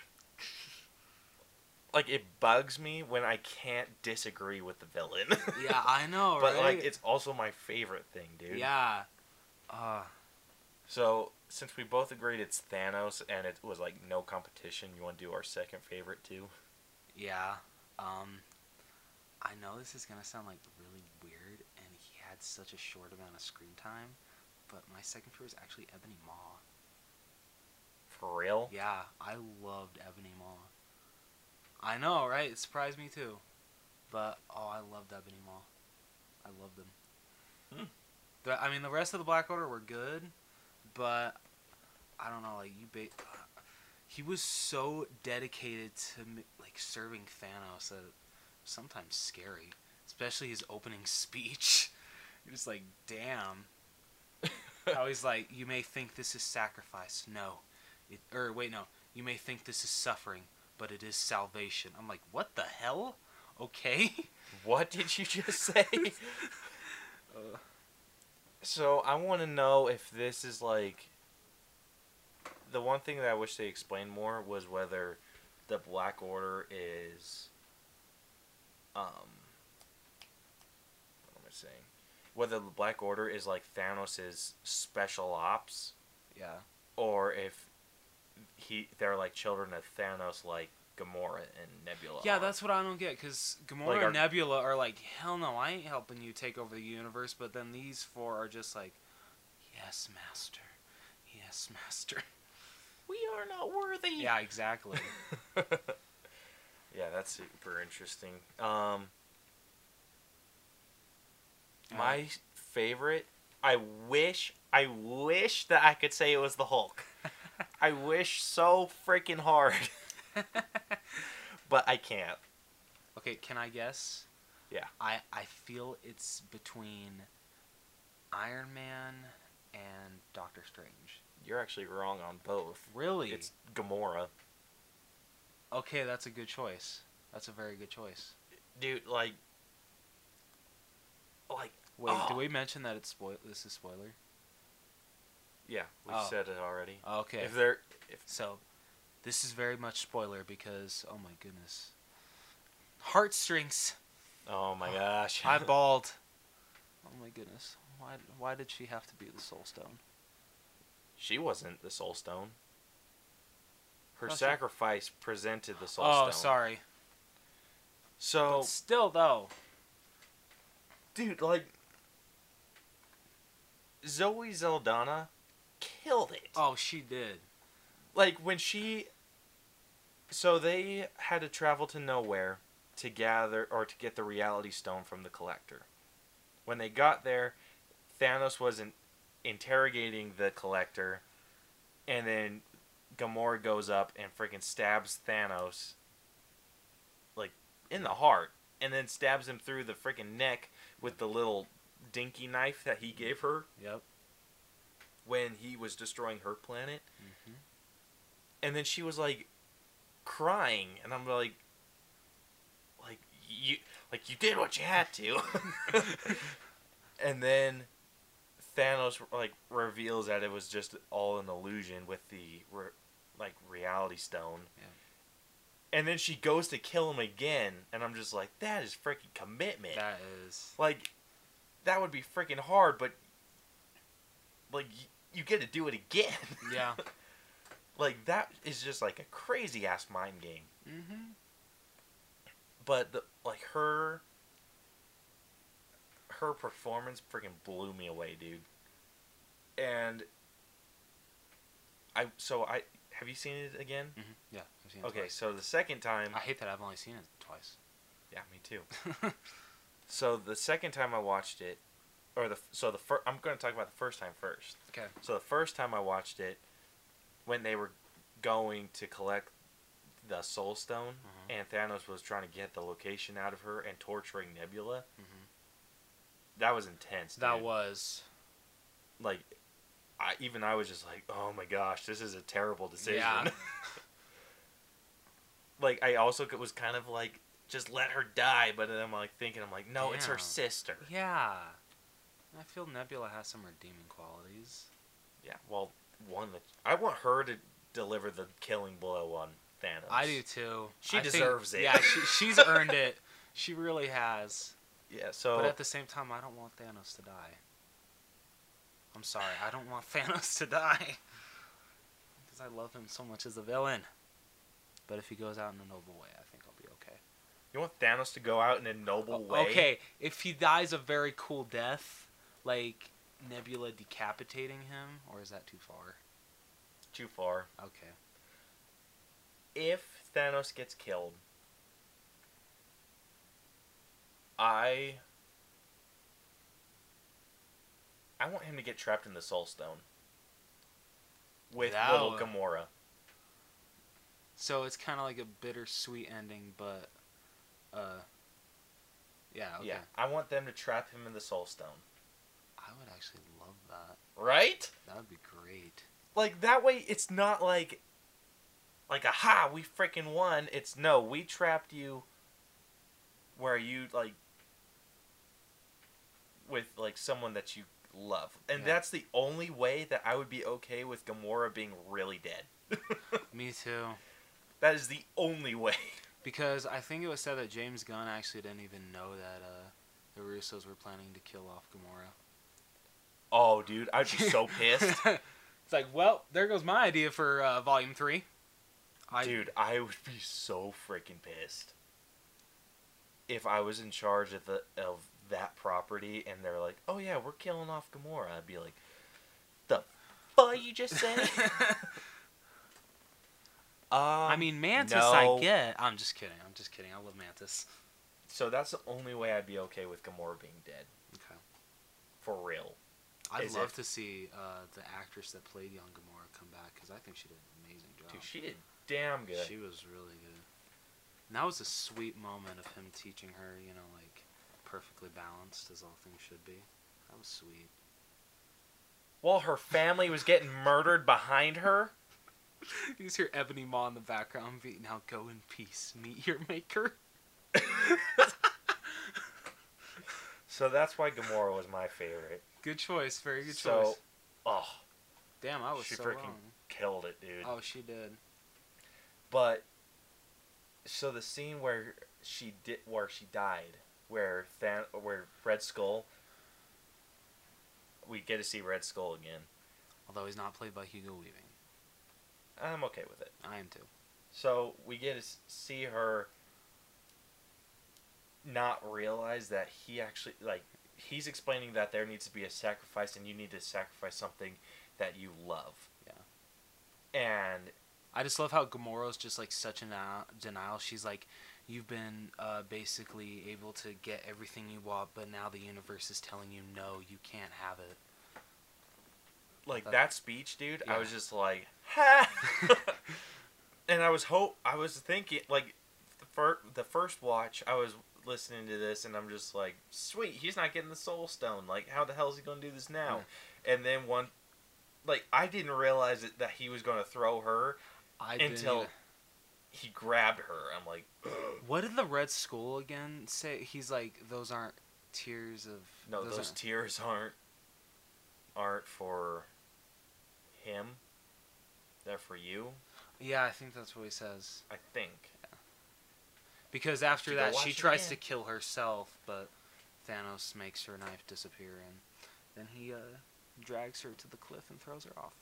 Like it bugs me when I can't disagree with the villain. Yeah, I know, but right? like it's also my favorite thing, dude. Yeah. Uh, So since we both agreed it's Thanos and it was like no competition, you want to do our second favorite too? yeah. Um, I know this is gonna sound like really weird, and he had such a short amount of screen time, but my second favorite is actually Ebony Maw. For real? Yeah, I loved Ebony Maw. I know, right? It surprised me too. But oh, I loved Ebony Maw. I loved them. Hmm. The, I mean, the rest of the Black Order were good, but I don't know. Like you, ba- he was so dedicated to like serving Thanos that sometimes scary, especially his opening speech. You're just like, damn. How he's like, you may think this is sacrifice. No, it, or wait, no. You may think this is suffering, but it is salvation. I'm like, what the hell? Okay. What did you just say? Uh, so I want to know if this is like the one thing that I wish they explained more was whether the Black Order is um what am I saying? Whether the Black Order is like Thanos' special ops yeah. or if he they're like children of Thanos like Gamora and Nebula. Yeah, are. that's what I don't get. Cause Gamora Like, and Nebula are like, hell no, I ain't helping you take over the universe. But then these four are just like, yes, master. Yes, master. we are not worthy. Yeah, exactly. yeah, that's super interesting. Um, my favorite I wish, I wish that I could say it was the Hulk. I wish so freaking hard, but I can't. Okay, can I guess? Yeah. I I feel it's between Iron Man and Doctor Strange. You're actually wrong on both. Really? It's Gamora, okay. That's a good choice. That's a very good choice. dude. Like, like Wait, Oh. did we mention that it's spoil? This is spoiler. yeah, we Oh. said it already. Oh, okay. If they're if So, this is very much spoiler because oh my goodness, heartstrings. oh my oh, gosh, I bawled. Oh my goodness. Why? Why did she have to be the Soul Stone? she wasn't the Soul Stone. Her Oh, she- sacrifice presented the Soul oh, Stone. sorry. So, But still, though. dude, like Zoe Saldana killed it. Oh, she did. like when she so they had to travel to nowhere to gather or to get the reality stone from the collector when they got there thanos was in, interrogating the collector and then gamora goes up and freaking stabs thanos like in the heart and then stabs him through the freaking neck with the little dinky knife that he gave her Yep. when he was destroying her planet hmm and then she was like crying and i'm like like you like you did what you had to and then thanos like reveals that it was just all an illusion with the re- like reality stone Yeah. and then she goes to kill him again and i'm just like that is freaking commitment That is. like that would be freaking hard but like y- you get to do it again Yeah. like that is just like a crazy ass mind game mm-hmm. but the like her her performance freaking blew me away dude and i so i have you seen it again Mm-hmm. Yeah. I've seen it okay twice. so the second time I hate that I've only seen it twice. yeah me too so the second time i watched it or the so the first i'm going to talk about the first time first okay. So the first time I watched it, when they were going to collect the Soul Stone, Mhm. and Thanos was trying to get the location out of her and torturing Nebula, Mhm. that was intense. That was. like, I even I was just like, oh my gosh, this is a terrible decision. Yeah. like I also it was kind of like, just let her die, but then I'm like thinking, I'm like, no, it's her sister. Yeah. I feel Nebula has some redeeming qualities. Yeah, well, one that I want her to deliver the killing blow on Thanos. I do too. She I think- deserves it. Yeah, she, she's earned it. She really has. Yeah, so But at the same time, I don't want Thanos to die. I'm sorry, I don't want Thanos to die. Because I love him so much as a villain. But if he goes out in a noble way, I think I'll be okay. You want Thanos to go out in a noble way? Okay, if he dies a very cool death, like Nebula decapitating him, or is that too far? Too far. Okay. If Thanos gets killed, I I want him to get trapped in the Soul Stone with That little Gamora. So it's kind of like a bittersweet ending, but, uh, yeah, okay. Yeah, I want them to trap him in the Soul Stone. I would actually love that. Right? That would be great. Like that way, it's not like like aha, we freaking won. It's no, we trapped you where you like with like someone that you love, and Yeah. that's the only way that I would be okay with Gamora being really dead. Me too. that is the only way. Because I think it was said that James Gunn actually didn't even know that uh, the Russos were planning to kill off Gamora. Oh, dude, I'd be so pissed. it's like, well, there goes my idea for uh, Volume Three. I, Dude, I would be so freaking pissed if I was in charge of the of that property and they're like, "Oh yeah, we're killing off Gamora." I'd be like, "The fuck you just said?" um, I mean, Mantis, no. I get. I'm just kidding. I'm just kidding. I love Mantis. so that's the only way I'd be okay with Gamora being dead Okay. for real. I'd is love it- to see uh, the actress that played young Gamora come back because I think she did an amazing job. Dude, she did damn good. She was really good. And that was a sweet moment of him teaching her, you know, like perfectly balanced as all things should be. That was sweet. While her family was getting murdered behind her. You just hear Ebony Maw in the background beat, now go in peace, meet your maker. So that's why Gamora was my favorite. Good choice, very good so, choice. oh, Damn, I was she so freaking wrong. killed it, dude. Oh, she did. But so the scene where she did, where she died, where Than, where Red Skull, we get to see Red Skull again. Although he's not played by Hugo Weaving. I'm okay with it. I am too. So we get to see her not realize that he actually like he's explaining that there needs to be a sacrifice and you need to sacrifice something that you love. Yeah. And I just love how Gamora's just like such a- denial. She's like, you've been uh, basically able to get everything you want, but now the universe is telling you no, you can't have it. Like That- speech, dude, I was just like, ha! and I was hope I was thinking like the, fir- the first watch, I was listening to this and I'm just like, sweet, he's not getting the soul stone. Like, how the hell is he gonna do this now? And then one, like, I didn't realize it, that he was gonna throw her I didn't until he grabbed her. I'm like, What did the Red Skull again say? He's like, those aren't tears of. no, those, aren't- tears aren't aren't for him. They're for you. Yeah, I think that's what he says. I think. Because after go that, she tries to kill herself, but Thanos makes her knife disappear, and then he uh, drags her to the cliff and throws her off.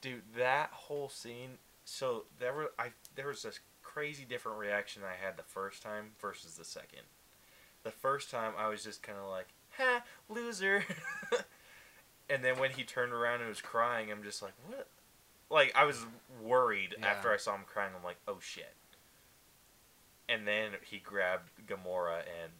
Dude, that whole scene. So there were I there was this crazy different reaction I had the first time versus the second. The first time I was just kind of like, "Ha, loser," and then when he turned around and was crying, I'm just like, "What?" Like I was worried Yeah. after I saw him crying. I'm like, "Oh shit!" And then he grabbed Gamora and.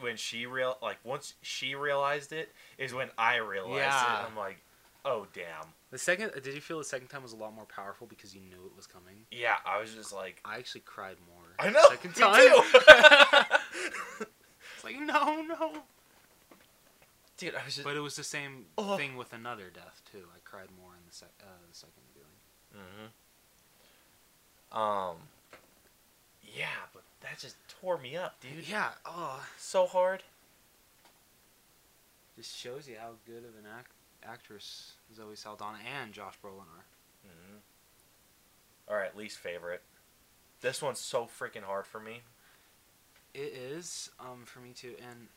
When she real like once she realized it is when I realized Yeah. it. I'm like, oh damn. The second, uh, did you feel the second time was a lot more powerful because you knew it was coming? Yeah, I was just like, I actually cried more. I know. Second me time. too. it's like no, no. Dude, I was just. But it was the same Ugh. thing with another death too. I cried more in the, sec- uh, the second viewing. hmm Um. Yeah, but that just tore me up, dude. Yeah. Oh, So hard. just shows you how good of an act- actress Zoe Saldana and Josh Brolin are. hmm All right, least favorite. This one's so freaking hard for me. It is um for me too, and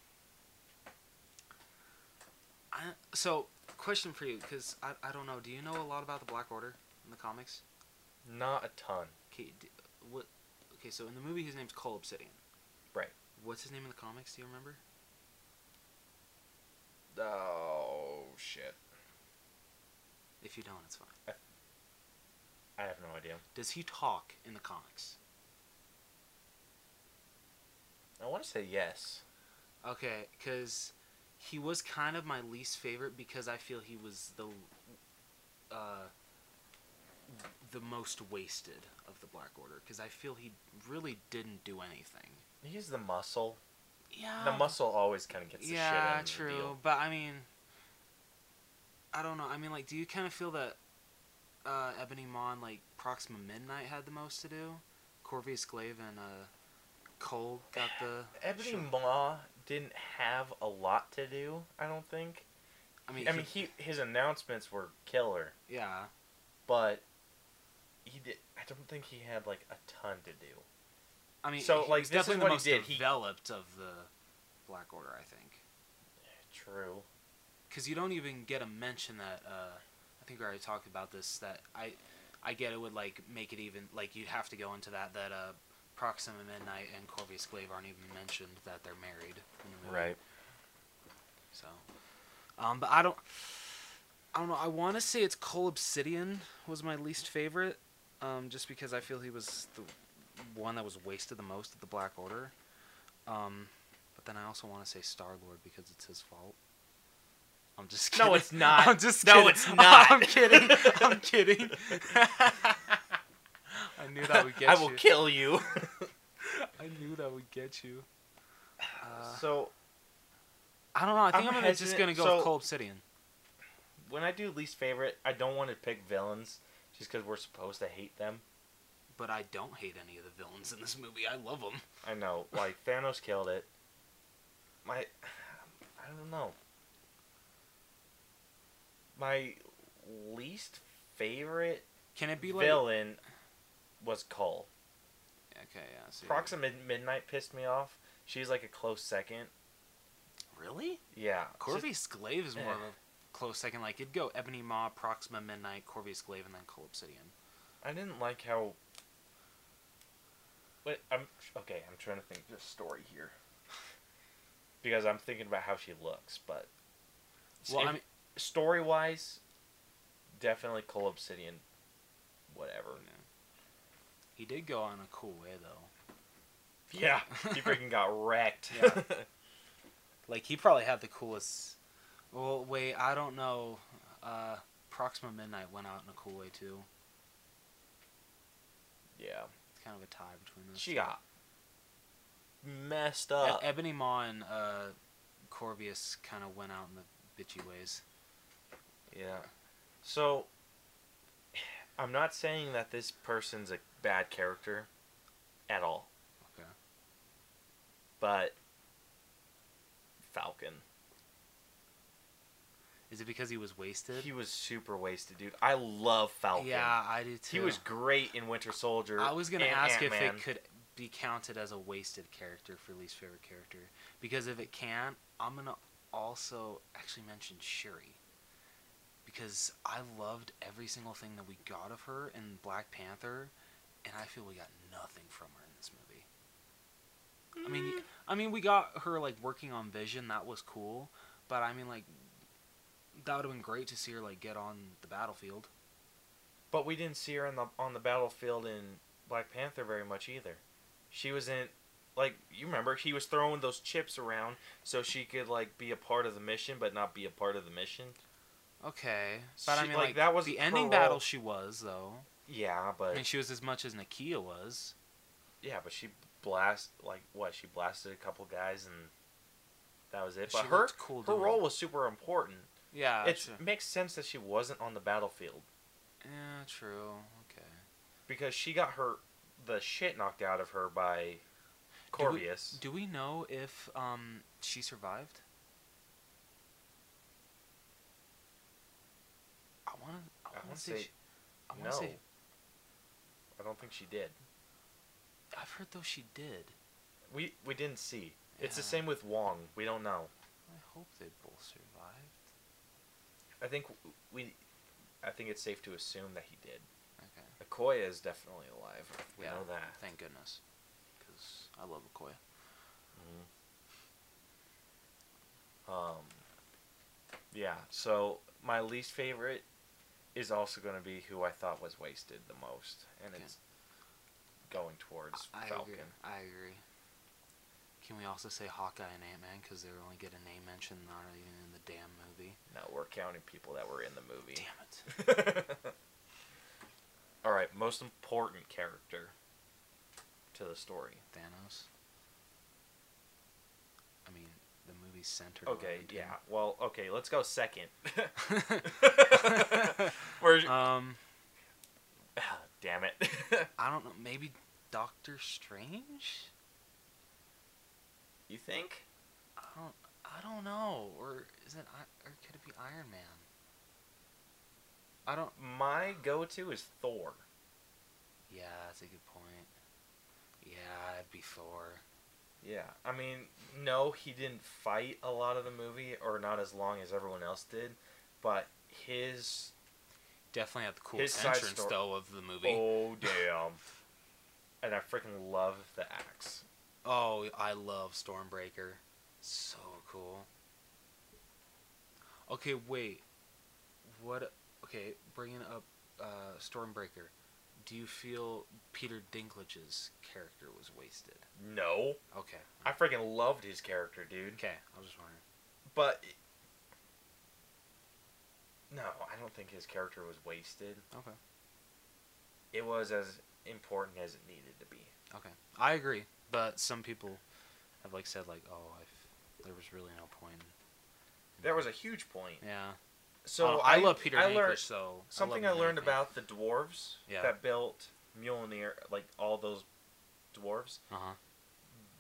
I so question for you because I, I don't know. Do you know a lot about the Black Order in the comics? Not a ton. Okay, d- what? Okay, so in the movie his name's Cole Obsidian. Right. What's his name in the comics? Do you remember? Oh shit. If you don't, it's fine. I have no idea. Does he talk in the comics? I want to say yes. Okay, because he was kind of my least favorite because I feel he was the uh, the most wasted of the Black Order because I feel he really didn't do anything. He's the muscle. Yeah, The muscle always kind of gets the yeah, shit in true. the deal. But I mean, I don't know. I mean, like, do you kind of feel that uh, Ebony Maw and like Proxima Midnight had the most to do? Corvus Glaive and uh, Cole got the. Ebony. Maw didn't have a lot to do. I don't think. I mean, I he- mean, he his announcements were killer, yeah. but he did. I don't think he had like a ton to do. I mean, So, he like, this is what the he most did. He- developed of the Black Order, I think. True. Because you don't even get a mention that. Uh, I think we already talked about this. That I, I get it would like make it even like you'd have to go into that that uh, Proxima Midnight and Corvus Glaive aren't even mentioned that they're married in the movie. Right. So, um, but I don't. I don't know. I want to say it's Cole Obsidian was my least favorite, um, just because I feel he was the one that was wasted the most of the Black Order. Um, but then I also want to say Star Lord because it's his fault. I'm just kidding. No, it's not. I'm just kidding. No, it's not. I'm kidding. I'm kidding. I knew that would get I you. I will kill you. I knew that would get you. Uh, so I don't know. I think I'm I'm, gonna just gonna go so- with Cole Obsidian. when I do least favorite, I don't want to pick villains just because we're supposed to hate them. But I don't hate any of the villains in this movie. I love them. I know, like Thanos killed it. My, I don't know. My least favorite Can it be like? villain was Cull. Okay, yeah. See. Proxima Midnight pissed me off. She's like a close second. Really? Yeah. Corvus Glaive is more of a close second. Like it'd go Ebony Maw, Proxima Midnight, Corvus Glaive, and then Cole Obsidian. I didn't like how. Wait, I'm okay. I'm trying to think of the story here. because I'm thinking about how she looks, but Well, I mean, story wise, definitely Cole Obsidian. Whatever. yeah. He did go on a cool way though. Yeah, he freaking got wrecked. Yeah. Like he probably had the coolest. Well, wait, I don't know. Uh, Proxima Midnight went out in a cool way too. yeah, It's kind of a tie between those. she two. got messed E- up. Ebony Maw and uh, Corvius kind of went out in the bitchy ways. Yeah. So, I'm not saying that this person's a bad character at all. Okay. But Falcon, Is it because he was wasted? he was super wasted, dude. I love Falcon. Yeah, I did too. He was great in Winter Soldier. I was gonna ask if Ant-Man. it could be counted as a wasted character for least favorite character, because if it can, I'm gonna also actually mention Shuri. Because I loved every single thing that we got of her in Black Panther, and I feel we got nothing from her in this movie. I mean, Mm. I mean, we got her like working on Vision. That was cool, but I mean, like, that would have been great to see her like get on the battlefield. But we didn't see her on the on the battlefield in Black Panther very much either. She was in like you remember he was throwing those chips around so she could like be a part of the mission but not be a part of the mission. Okay, but I mean, like, like, that was the ending battle. She was though. Yeah, I but mean, she was as much as Nakia was. yeah, but she blast like what? She blasted a couple guys and that was it. She But her cool her role it. was super important. Yeah, it true. makes sense that she wasn't on the battlefield Yeah, true. Okay. because she got her the shit knocked out of her by Do we- Corvius. Do we know if um she survived? I want to. I want wanna say. say she, I want no. say. I don't think she did. I've heard though she did. We we didn't see. Yeah. It's the same with Wong. We don't know. I hope they both survived. I think we. I think it's safe to assume that he did. Okay. Okoye is definitely alive. We yeah. know that. Thank goodness. Because I love Okoye. Um. Yeah. So my least favorite is also going to be who I thought was wasted the most, and Okay. it's going towards I Falcon. agree. I agree. Can we also say Hawkeye and Ant Man because they only get a name mention, not even in the damn movie? No, we're counting people that were in the movie. Damn it. All right, most important character to the story. Thanos. I mean, centered. Okay, yeah. Well, okay, let's go second. him. Where's um, Damn it. I don't know. Maybe Doctor Strange. you think? I don't. I don't know. Or is it? Or could it be Iron Man? I don't. My go-to is Thor. Yeah, that's a good point. Yeah, it'd be Thor. Yeah, I mean, no, he didn't fight a lot of the movie, or not as long as everyone else did, but his Definitely had the coolest entrance though of the movie. oh damn, and I freaking love the axe. Oh, I love Stormbreaker. So cool. Okay, wait. What? Okay, bringing up uh, Stormbreaker. Do you feel Peter Dinklage's character was wasted? No, Okay. I freaking loved his character, dude. Okay, I was just wondering. But No, I don't think his character was wasted. Okay. It was as important as it needed to be. Okay. I agree, but some people have like said like, oh, I've, there was really no point. in- There was a huge point. Yeah. So Uh, I, love Peter I Dinklage, learned so something I, I, love him in learned about the dwarves Yeah. that built Mjolnir, like all those dwarves. Uh-huh.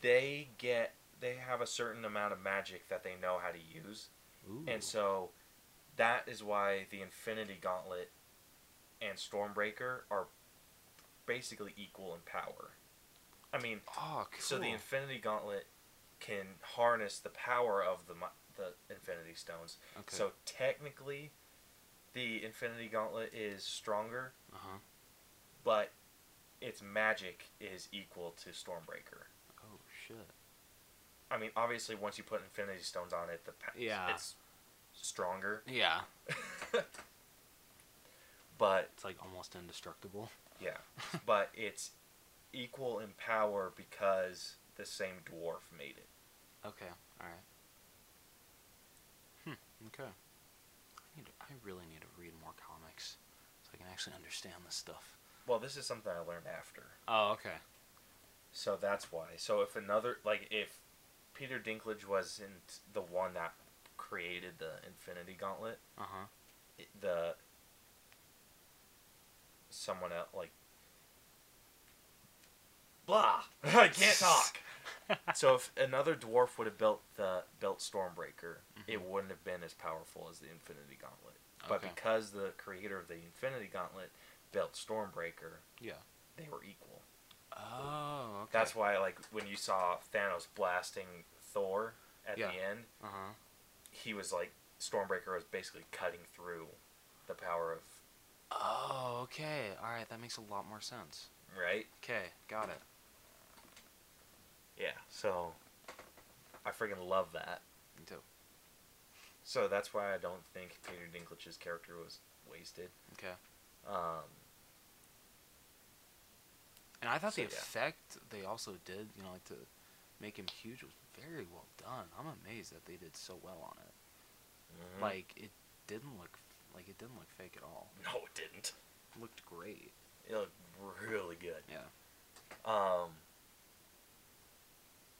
They get they have a certain amount of magic that they know how to use, Ooh. and so that is why the Infinity Gauntlet and Stormbreaker are basically equal in power. I mean, oh, cool. So the Infinity Gauntlet can harness the power of the the Infinity Stones. okay. So technically, the Infinity Gauntlet is stronger, uh-huh. but its magic is equal to Stormbreaker. Oh shit. I mean, obviously, once you put Infinity Stones on it, the pa- Yeah. it's stronger. Yeah. but It's like almost indestructible. yeah, but it's equal in power because the same dwarf made it. Okay. All right. Okay. I need. To, I really need to read more comics so I can actually understand this stuff. Well, this is something I learned after. Oh, okay. So that's why. So if another like if Peter Dinklage wasn't the one that created the Infinity Gauntlet, Uh huh. it, the someone else like blah I can't talk. So if another dwarf would have built the built Stormbreaker, it Mhm. wouldn't have been as powerful as the Infinity Gauntlet. But Okay. because the creator of the Infinity Gauntlet built Stormbreaker, Yeah. they were equal. Oh, okay. That's why, like, when you saw Thanos blasting Thor at Yeah. the end, Uh huh. he was like, Stormbreaker was basically cutting through the power of, Oh, okay. All right. That makes a lot more sense. right? Okay. Got it. Yeah. So, I freaking love that. Me too. So that's why I don't think Peter Dinklage's character was wasted. Okay. Um, And I thought So, the yeah. effect they also did, you know, like to make him huge, was very well done. I'm amazed that they did so well on it. mhm. Like it didn't look like it didn't look fake at all. no, it didn't. It looked great. It looked really good. Yeah. Um,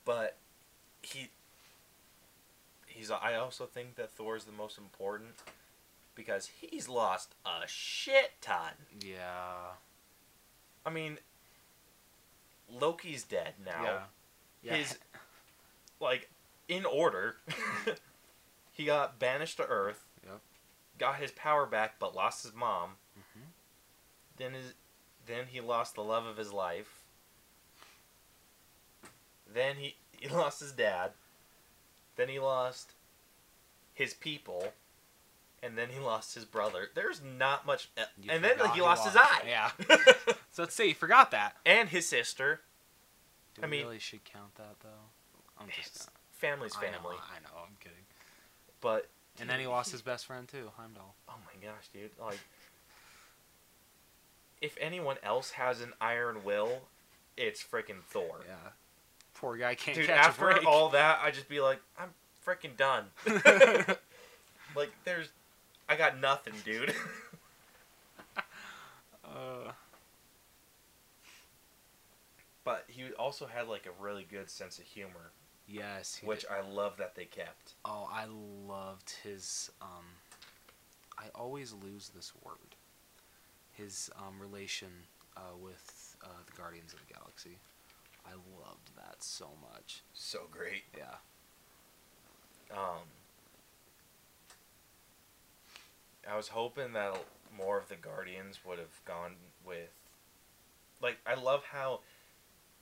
but he he's. I also think that Thor's the most important because he's lost a shit ton. Yeah. I mean, Loki's dead now. Yeah. Yeah. His like in order. he got banished to Earth. Yep. Got his power back, but lost his mom. hmm Then his, then he lost the love of his life. Then he he lost his dad. Then he lost his people, and then he lost his brother. There's not much, e- You and then forgot he lost his eye. Yeah. So let's say you forgot that. and his sister. Do I we mean- really should count that though? I'm just. family's I family, know, I know. I'm kidding. but And then he lost his best friend too, Heimdall. Oh my gosh, dude! Like, if anyone else has an iron will, it's freaking Thor. Yeah. Poor guy can't Dude, catch after a break. all that, I'd just be like, I'm freaking done. like, there's, I got nothing, dude. uh, but he also had like a really good sense of humor, yes. which did. I love that they kept. Oh, I loved his. Um, I always lose this word. His um, relation uh, with uh, the Guardians of the Galaxy. I loved that so much. So great. Yeah. Um, I was hoping that more of the Guardians would have gone with, like, I love how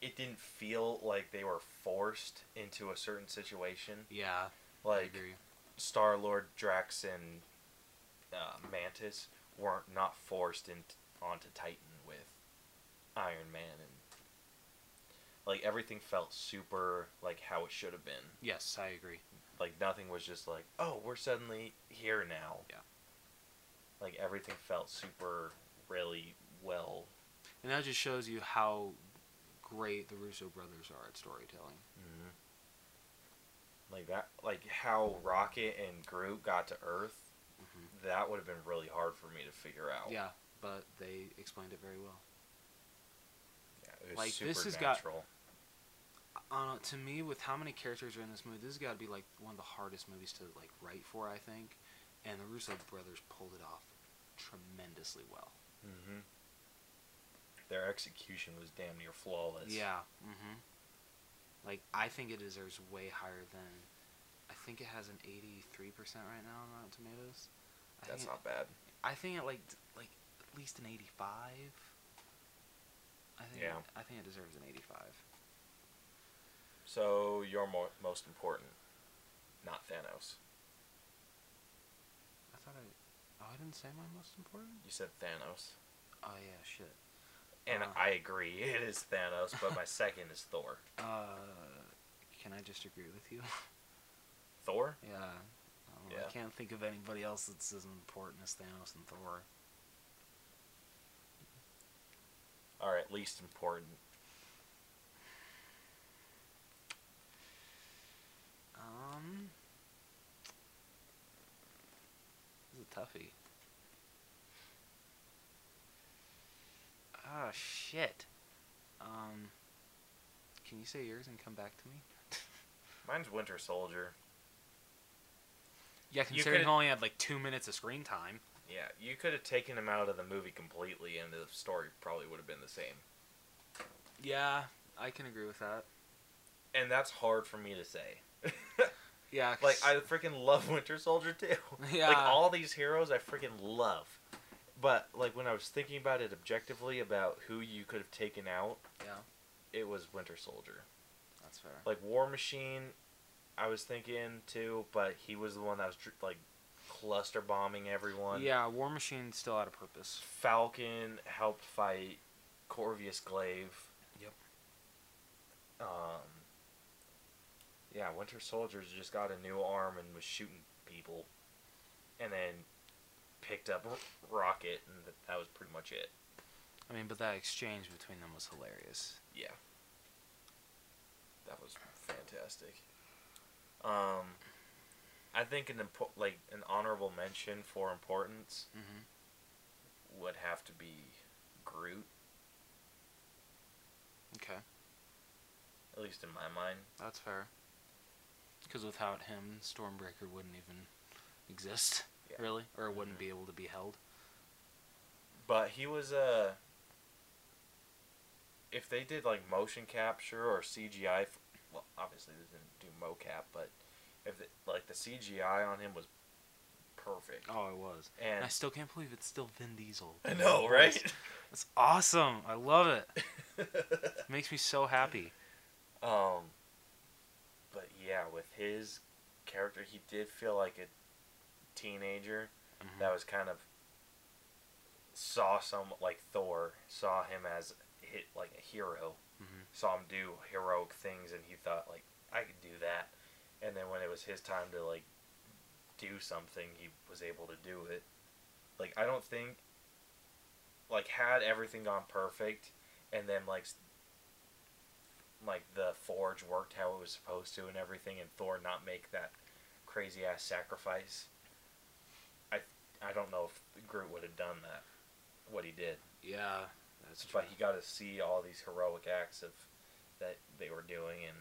it didn't feel like they were forced into a certain situation. Yeah. Like. Star Lord, Drax, and uh, Mantis weren't not forced in onto Titan with Iron Man and. Like everything felt super like how it should have been Yes, I agree. like nothing was just like oh we're suddenly here now Yeah. like everything felt super really well And that just shows you how great the Russo brothers are at storytelling. like that like how rocket and groot got to earth Mhm. that would have been really hard for me to figure out. Yeah, but they explained it very well. It Like, this has got- Uh, to me, with how many characters are in this movie, this has got to be like one of the hardest movies to like write for. I think, and the Russo brothers pulled it off tremendously well. hmm Their execution was damn near flawless. Yeah. Mm-hmm. Like I think it deserves way higher than. I think it has an eighty-three percent right now on Rotten Tomatoes. I that's not bad. I think it like like at least an eighty-five. I think. Yeah. I think it deserves an eighty-five. So you're more most important, not Thanos. I thought I. Oh, I didn't say my most important. You said Thanos, Oh yeah, shit. and Uh. I agree it is Thanos, but my second is Thor. Uh, can I just agree with you? Thor? yeah. I, Yeah. I can't think of anybody else that's as important as Thanos and Thor. All right, least important. Um, this is a toughie. Oh shit. Um, can you say yours and come back to me? Mine's Winter Soldier. Yeah, considering could've- only had like two minutes of screen time. Yeah, you could have taken him out of the movie completely, and the story probably would have been the same. Yeah, I can agree with that. And that's hard for me to say. Yeah, like I freaking love Winter Soldier too. Yeah. Like all these heroes I freaking love. But like when I was thinking about it objectively about who you could have taken out, yeah, it was Winter Soldier. that's fair. Like War Machine, I was thinking too, but he was the one that was like cluster bombing everyone. Yeah, War Machine still had a purpose. Falcon helped fight Corvus Glaive. Yep. Um. Yeah, Winter Soldier's just got a new arm and was shooting people, and then picked up R- Rocket, and th- that was pretty much it. I mean, but that exchange between them was hilarious. Yeah. That was fantastic. Um, I think an impo- like an honorable mention for importance Mm-hmm. would have to be Groot, Okay, at least in my mind. that's fair. Because without him, Stormbreaker wouldn't even exist, Yeah. really, or it wouldn't be able to be held. But he was Uh, if they did like motion capture or CGI, f- well, obviously they didn't do mocap, but if like the CGI on him was perfect. Oh, it was. And And I still can't believe it's still Vin Diesel. I know, right? It's awesome. I love it. It makes me so happy. Um, but yeah, with his character, he did feel like a teenager Mhm. that was kind of saw some like Thor saw him as hit like a hero, Mhm. saw him do heroic things, and he thought like I could do that. And then when it was his time to like do something, he was able to do it. Like I don't think like had everything gone perfect, and then like s- like the forge worked how it was supposed to and everything, and Thor not make that crazy ass sacrifice. I I don't know if Groot would have done that, what he did, Yeah, that's true. but he got to see all these heroic acts of that they were doing, and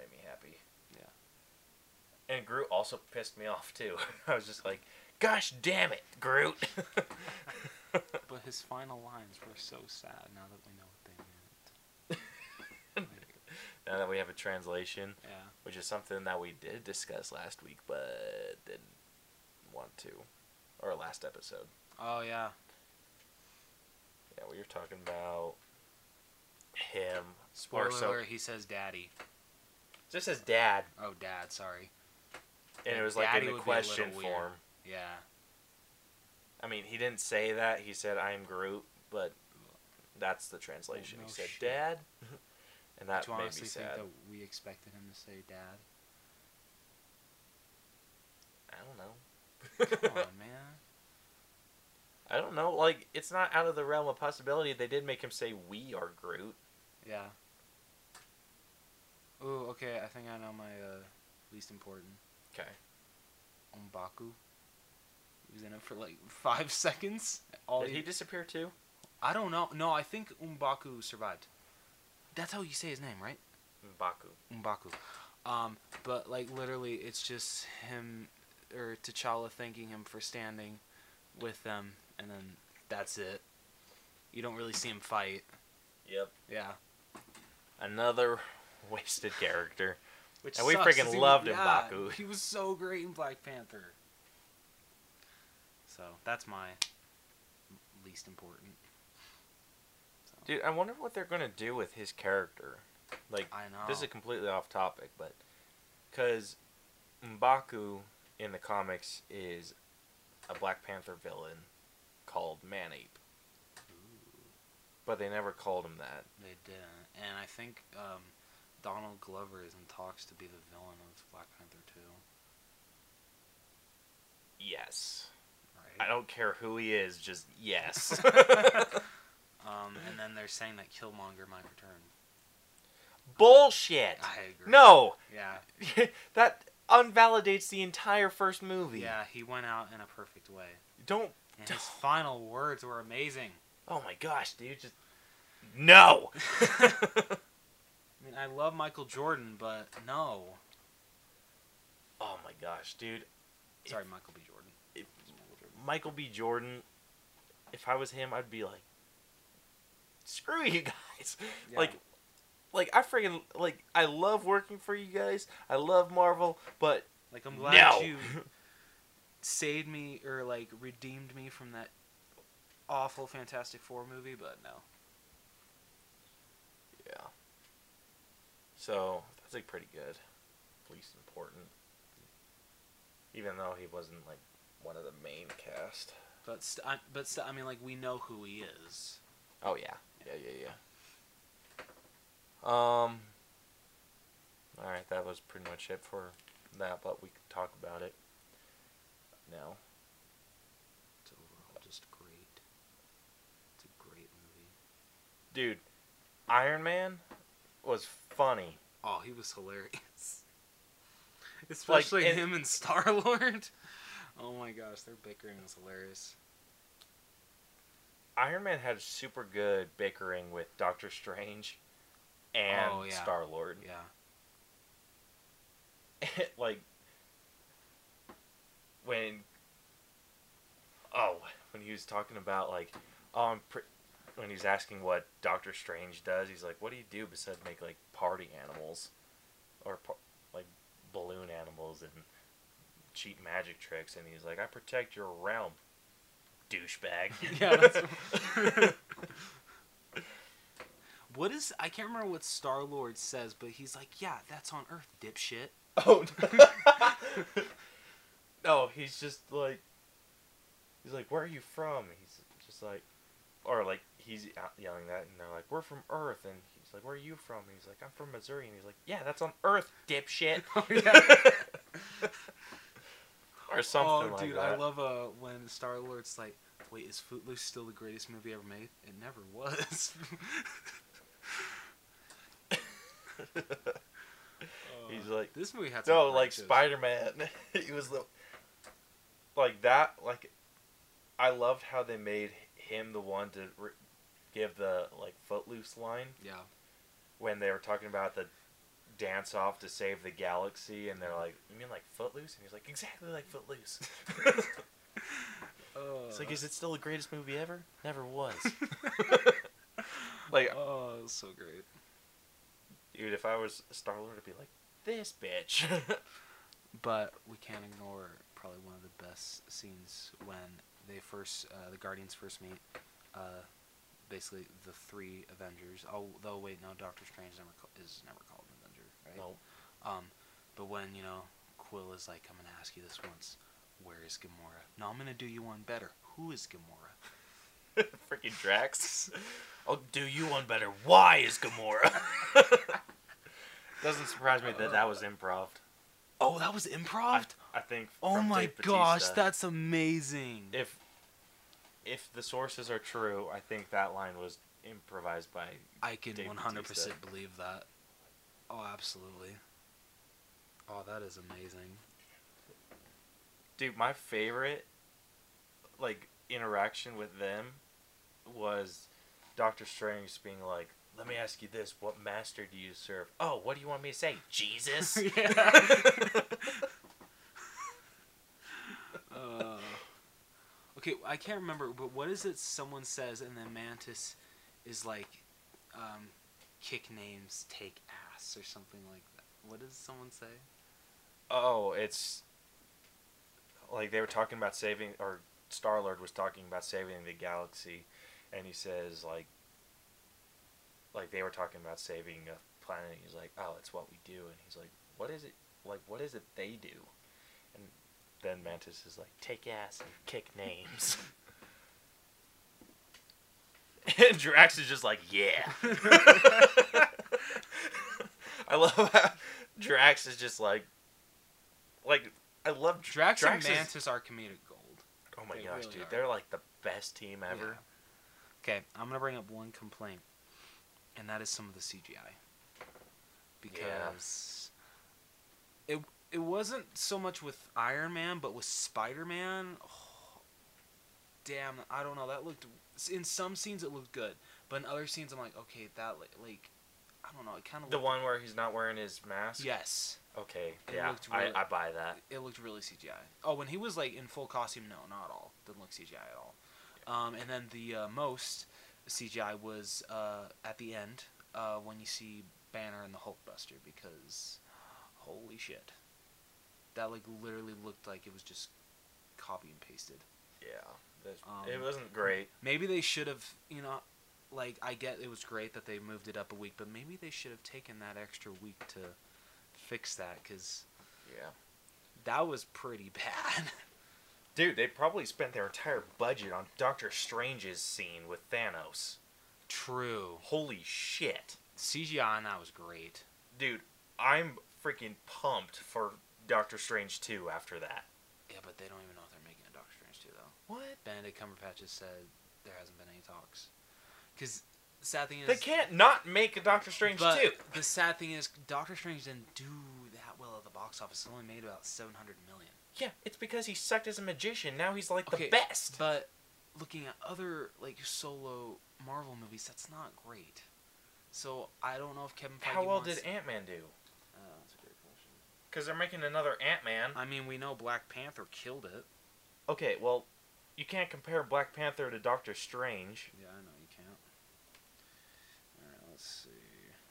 made me happy. Yeah. And Groot also pissed me off too. I was just like, "Gosh damn it, Groot!" But his final lines were so sad now that we know what they meant. now that we have a translation, Yeah. which is something that we did discuss last week, but didn't want to, or last episode. Oh yeah. Yeah, we were talking about him. Spoiler or so, he says daddy. Just his dad, Oh, dad, sorry. and it was like daddy in the question form. Yeah. I mean, he didn't say that. He said, "I am Groot," but that's the translation. Oh, no he said, shit. "Dad," and that Do made me honestly think sad. that we expected him to say dad? I don't know. Come on, man. I don't know. Like, it's not out of the realm of possibility. They did make him say, "We are Groot." Yeah. Ooh, okay, I think I know my uh, least important. Okay. Umbaku. He was in it for like five seconds. All Did he, he disappear too? I don't know. No, I think Umbaku survived. That's how you say his name, right? Baku. Umbaku. Um, but like literally, it's just him or T'Challa thanking him for standing with them, and then that's it. You don't really see him fight. Yep. Yeah. Another wasted character. Which And we sucks, freaking loved yeah, M'Baku. He was so great in Black Panther. So that's my least important. So, Dude, I wonder what they're gonna do with his character. Like, I know. this is completely off topic, but because Mbaku in the comics is a Black Panther villain called Man-Ape, but they never called him that. They didn't, and I think um, Donald Glover is in talks to be the villain of Black Panther two. Yes. Right. I don't care who he is, just yes. um, and then they're saying that Killmonger might return. Bullshit. I agree. No, Yeah. that unvalidates the entire first movie. Yeah, he went out in a perfect way, Don't. and his final words were amazing. Oh my gosh, dude! Just no. I mean, I love Michael Jordan, but no. oh my gosh, dude! Sorry, Michael B. Jordan. if- Michael Michael B. Jordan. If I was him, I'd be like, screw you guys. Yeah. Like, like I freaking like I love working for you guys. I love Marvel, but Like I'm glad no. you saved me or like redeemed me from that awful Fantastic Four movie, but no. yeah. So that's like pretty good, least important. Even though he wasn't like one of the main cast. But st- I, but st- I mean, like we know who he is. Oh yeah, yeah, yeah, yeah. Um. All right, that was pretty much it for that, but we can talk about it now. It's overall just great. It's a great movie. Dude, Iron Man was funny. Oh, he was hilarious. Especially and- him and Star Lord. Oh my gosh, their bickering was hilarious. Iron Man had super good bickering with Doctor Strange and Oh, yeah. Star Lord. Yeah. like when oh when he was talking about like oh I'm pre- when he's asking what Doctor Strange does he's like what do you do besides make like party animals or par- like balloon animals and cheat magic tricks and he's like I protect your realm douchebag Yeah, that's- What is I can't remember what Star Lord says, but he's like, "Yeah, that's on Earth, dipshit." Oh no, he's just like he's like, "Where are you from?" He's just like, or like he's yelling that, and they're like, "We're from Earth," and he's like, "Where are you from?" And he's like, "I'm from Missouri," and he's like, "Yeah, that's on Earth, dipshit." Oh, yeah. or something oh, like dude, that. I love uh when Star Lord's like, "Wait, is Footloose still the greatest movie ever made?" It never was. He's Uh, like, this movie had no, like. Spider Man. he was the like that. Like, I loved how they made him the one to re- give the like Footloose line. Yeah, when they were talking about the dance off to save the galaxy, and they're like, "You mean like Footloose?" And he's like, "Exactly like Footloose." oh, it's like, is it still the greatest movie ever? Never was. like, oh, it was so great. dude, if I was Star Lord, I'd be like, "This bitch." But we can't ignore probably one of the best scenes when they first, uh, the Guardians first meet. Uh, basically, the three Avengers. Oh, though wait, no, Doctor Strange never ca- is never called an Avenger, right? no. Um, but when you know Quill is like, I'm gonna ask you this once. Where is Gamora? No, I'm gonna do you one better. Who is Gamora? Freaking Drax. I'll do you one better. Why is Gamora? Doesn't surprise me that that was improv. Oh, that was improv. I think. oh my Dave gosh, Bautista. that's amazing. if if the sources are true, I think that line was improvised by. I can Dave 100% Bautista. believe that. Oh, absolutely. Oh, that is amazing. Dude, my favorite like interaction with them was Doctor Strange being like, "Let me ask you this: What master do you serve?" Oh, what do you want me to say? Jesus. Yeah. Uh, okay, I can't remember, but what is it someone says and then Mantis is like, um, kick names, take ass, or something like that. What does someone say? oh, it's like they were talking about saving, or Star Lord was talking about saving the galaxy, and he says like, like they were talking about saving a planet. And he's like, "Oh, it's what we do," and he's like, "What is it? Like, what is it they do?" Then Mantis is like, "Take ass and kick names." and Drax is just like, "Yeah." I love how Drax is just like, like I love Drax, Drax and is- Mantis are comedic gold. Oh my They gosh, really dude, are. they're like the best team ever. Yeah. Okay, I'm gonna bring up one complaint, and that is some of the CGI. Because it it wasn't so much with Iron Man, but with Spider Man. Oh, damn, I don't know. That looked in some scenes it looked good, but in other scenes I'm like, okay, that like, I don't know. It kind of The one where he's not wearing his mask. Yes, Okay. It yeah, really- I, I buy that. it looked really CGI. Oh, when he was like in full costume, no, not at all. Didn't look CGI at all. Um, and then the uh, most CGI was uh, at the end uh, when you see Banner and the Hulkbuster because holy shit, that like literally looked like it was just copy and pasted. Yeah. Um, it wasn't great. Maybe they should have, you know, like I get it was great that they moved it up a week, but maybe they should have taken that extra week to fix that because Yeah. that was pretty bad. Dude, they probably spent their entire budget on Doctor Strange's scene with Thanos. True. Holy shit. CGI on that was great. Dude, I'm freaking pumped for Doctor Strange 2 after that. Yeah, but they don't even know if they're making a Doctor Strange 2, though. What? Benedict Cumberbatch has said there hasn't been any talks. Because the sad thing is. They can't not make a Doctor Strange but 2. the sad thing is, Doctor Strange didn't do that well at the box office. It only made about 700 million. Yeah, it's because he sucked as a magician. Now he's like Okay, the best. But looking at other, like, solo Marvel movies, that's not great. So I don't know if Kevin Feige How well did Ant Man do? Uh, that's a great question. Because they're making another Ant Man. I mean, we know Black Panther killed it. Okay, well, you can't compare Black Panther to Doctor Strange. Yeah, I know you can't. Alright, let's see.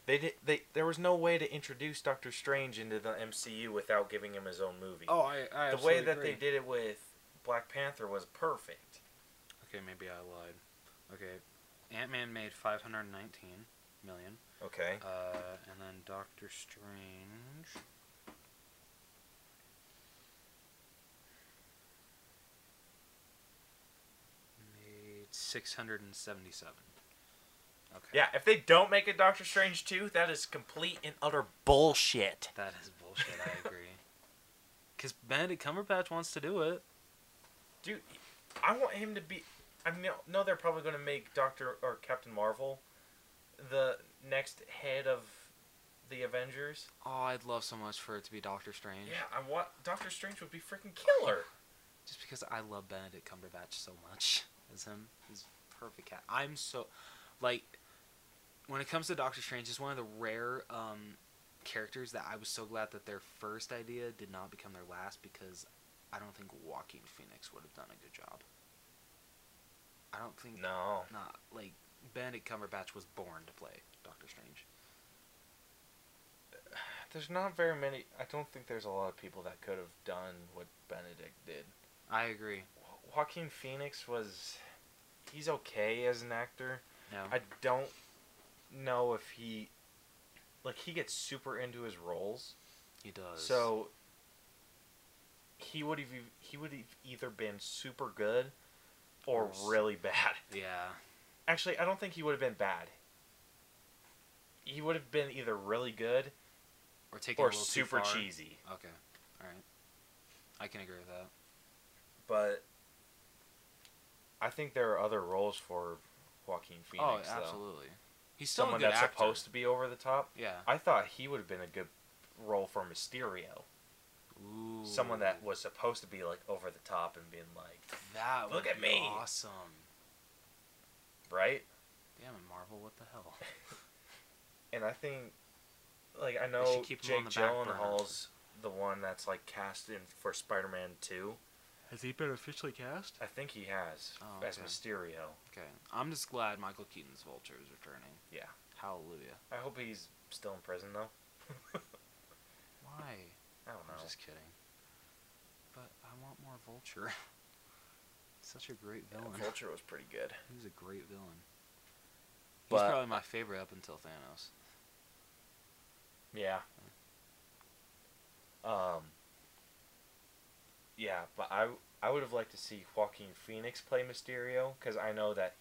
They did. They there was no way to introduce Doctor Strange into the MCU without giving him his own movie. Oh, I, I the way that they did it with Black Panther was perfect. Okay, maybe I lied. Okay, Ant Man made 519 million. Okay. Uh, and then Doctor Strange. Made 677. Okay. Yeah, if they don't make a Doctor Strange 2, that is complete and utter bullshit. That is bullshit, I agree. Because Benedict Cumberbatch wants to do it. Dude, I want him to be. I know, know they're probably going to make Doctor or Captain Marvel the next head of the Avengers. Oh, I'd love so much for it to be Doctor Strange. Yeah, I want Doctor Strange would be freaking killer. Just because I love Benedict Cumberbatch so much as him. He's perfect cat. I'm so like when it comes to Doctor Strange, it's one of the rare um, characters that I was so glad that their first idea did not become their last because I don't think Joaquin Phoenix would have done a good job. I don't think No. not like Benedict Cumberbatch was born to play Doctor Strange. There's not very many. I don't think there's a lot of people that could have done what Benedict did. I agree. Jo- Joaquin Phoenix was. He's okay as an actor. No. I don't know if he. Like, he gets super into his roles. he does. So. He would have he would have either been super good or Or really bad. yeah. Actually, I don't think he would have been bad. He would have been either really good Or taking or super cheesy. Okay. All right. I can agree with that. But I think there are other roles for Joaquin oh, Phoenix. oh, though. absolutely. He's still Someone a good that's actor. supposed to be over the top. Yeah. I thought he would have been a good role for Mysterio. Ooh. Someone that was supposed to be like over the top and being like, that would Look at be me. awesome. right? Damn it, Marvel! What the hell? And I think, like, I know Jake. Gyllenhaal's the one that's like cast in for Spider-Man Two. Has he been officially cast? I think he has Oh, as okay. Mysterio. Okay, I'm just glad Michael Keaton's Vulture is returning. Yeah. Hallelujah. I hope he's still in prison though. Why? I don't know. I'm just kidding. But I want more Vulture. Such a great Yeah, villain. Vulture was pretty good. He was a great villain. He's probably my favorite up until Thanos. Yeah. Um. Yeah, but I I would have liked to see Joaquin Phoenix play Mysterio because I know that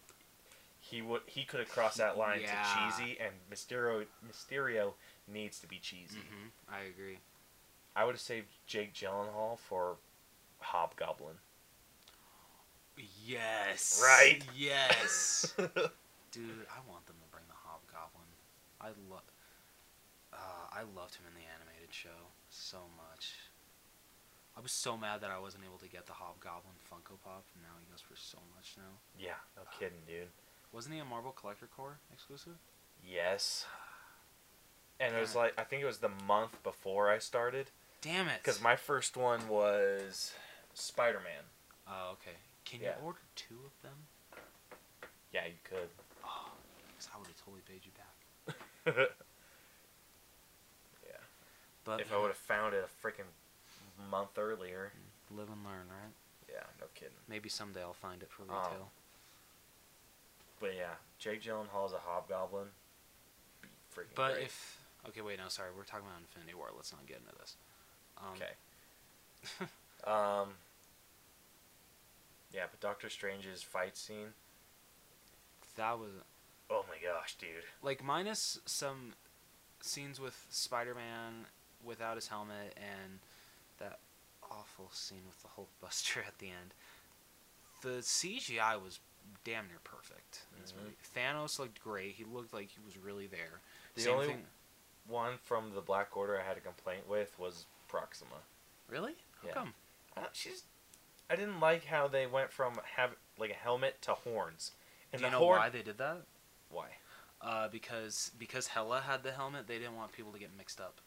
he would he could have crossed that line Yeah. to cheesy, and Mysterio Mysterio needs to be cheesy. hmm I agree. I would have saved Jake Gyllenhaal for Hobgoblin. Yes. Right? Yes. Dude, I want them to bring the Hobgoblin. I love. Uh, I loved him in the animated show so much. I was so mad that I wasn't able to get the Hobgoblin Funko Pop, and now he goes for so much now. yeah, no uh, kidding, dude. Wasn't he a Marvel Collector Corps exclusive? Yes. And it was like I think it was the month before I started Damn it! because my first one was Spider Man. Oh, okay. Can Yeah. you order two of them? Yeah, you could. Oh, 'cause I would have totally paid you back. yeah. But if I would have found it a freaking month earlier. live and learn, right? Yeah, no kidding. Maybe someday I'll find it for Oh. retail. But yeah, Jake Gyllenhaal's a hobgoblin. But great. if okay, wait, no, sorry, we're talking about Infinity War. Let's not get into this. Um, okay. Um. Yeah, but Doctor Strange's fight scene. that was Oh my gosh, dude. like minus some scenes with Spider-Man without his helmet and awful scene with the Hulk Buster at the end. The CGI was damn near perfect Mhm. Thanos looked great. He looked like he was really there. The Same only thing. one from the Black Order I had a complaint with was Proxima. Really? How Yeah. come? Uh, she's. I didn't like how they went from have like a helmet to horns. And Do you know horn- why they did that? Why? Uh, because because Hela had the helmet, they didn't want people to get mixed up.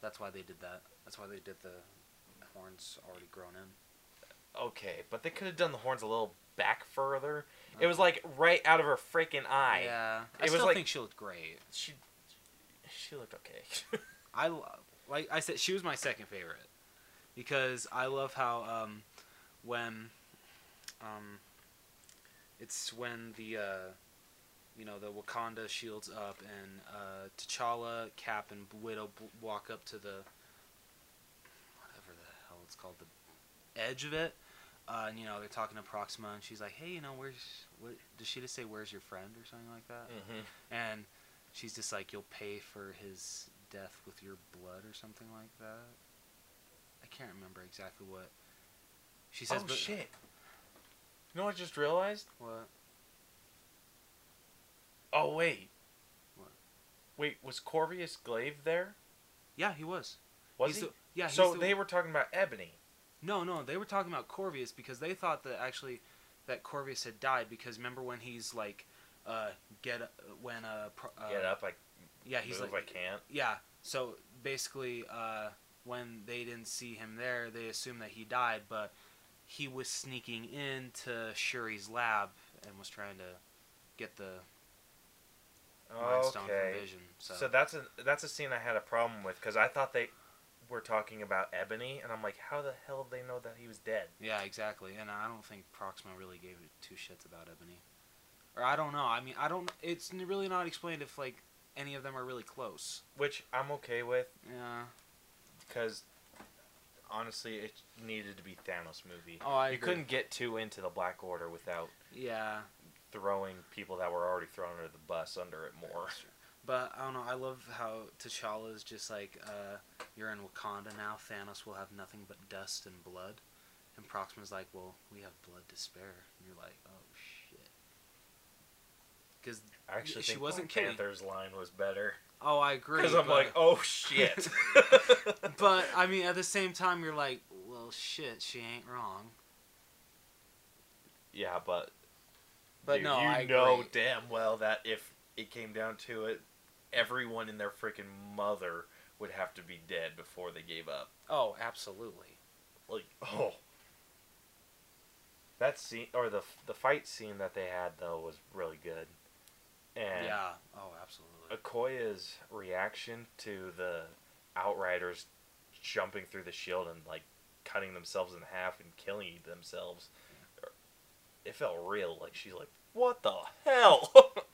That's why they did that. That's why they did the horns already grown in. Okay, but they could have done the horns a little back further. It was like right out of her freaking eye. Yeah, I It was still like- think she looked great. She. She looked okay. I lo- like I said, she was my second favorite because I love how um, when um, it's when the uh, you know the Wakanda shields up and uh, T'Challa, Cap, and Widow b- walk up to the whatever the hell it's called the edge of it. Uh, and you know they're talking to Proxima, and she's like, "Hey, you know, where's what?" Does she just say, "Where's your friend?" or something like that? mm-hmm. And she's just like, "You'll pay for his death with your blood" or something like that. I can't remember exactly what she says. oh but shit! You know what I just realized? What? Oh wait. What? Wait, was Corvius Glaive there? Yeah, he was. Was He's he? the- yeah. So the- they were talking about Ebony. No, no, they were talking about Corvius because they thought that actually that Corvius had died because remember when he's like, uh, get when uh, pro- uh Get up, like yeah he's like I can't. Yeah. So basically, uh, when they didn't see him there, they assumed that he died, but he was sneaking into Shuri's lab and was trying to get the Mind Stone Okay. from Vision. So, So that's a that's a scene I had a problem with because I thought they were talking about Ebony, and I'm like, how the hell did they know that he was dead? yeah, exactly. And I don't think Proxima really gave two shits about Ebony, or I don't know. I mean, I don't. It's really not explained if like any of them are really close. Which I'm okay with Yeah. because honestly, it needed to be Thanos movie. Oh, I you agree. couldn't get too into the Black Order without Yeah. throwing people that were already thrown under the bus under it more. But I don't know. I love how T'Challa is just like, uh, you're in Wakanda now. Thanos will have nothing but dust and blood. And Proxima's like, well, we have blood to spare. And you're like, oh shit. because I actually She think wasn't Black killing. Panther's line was better oh, I agree. because I'm but- like, oh shit. but I mean, at the same time, you're like, well, shit, she ain't wrong. yeah, but But dude, no, you I know agree. damn well that if it came down to it, everyone in their freaking mother would have to be dead before they gave up. Oh, absolutely. Like, oh. That scene or the the fight scene that they had though was really good, and yeah. Oh, absolutely. Okoye's reaction to the Outriders jumping through the shield and like cutting themselves in half and killing themselves, it felt real. Like she's like, "What the hell?"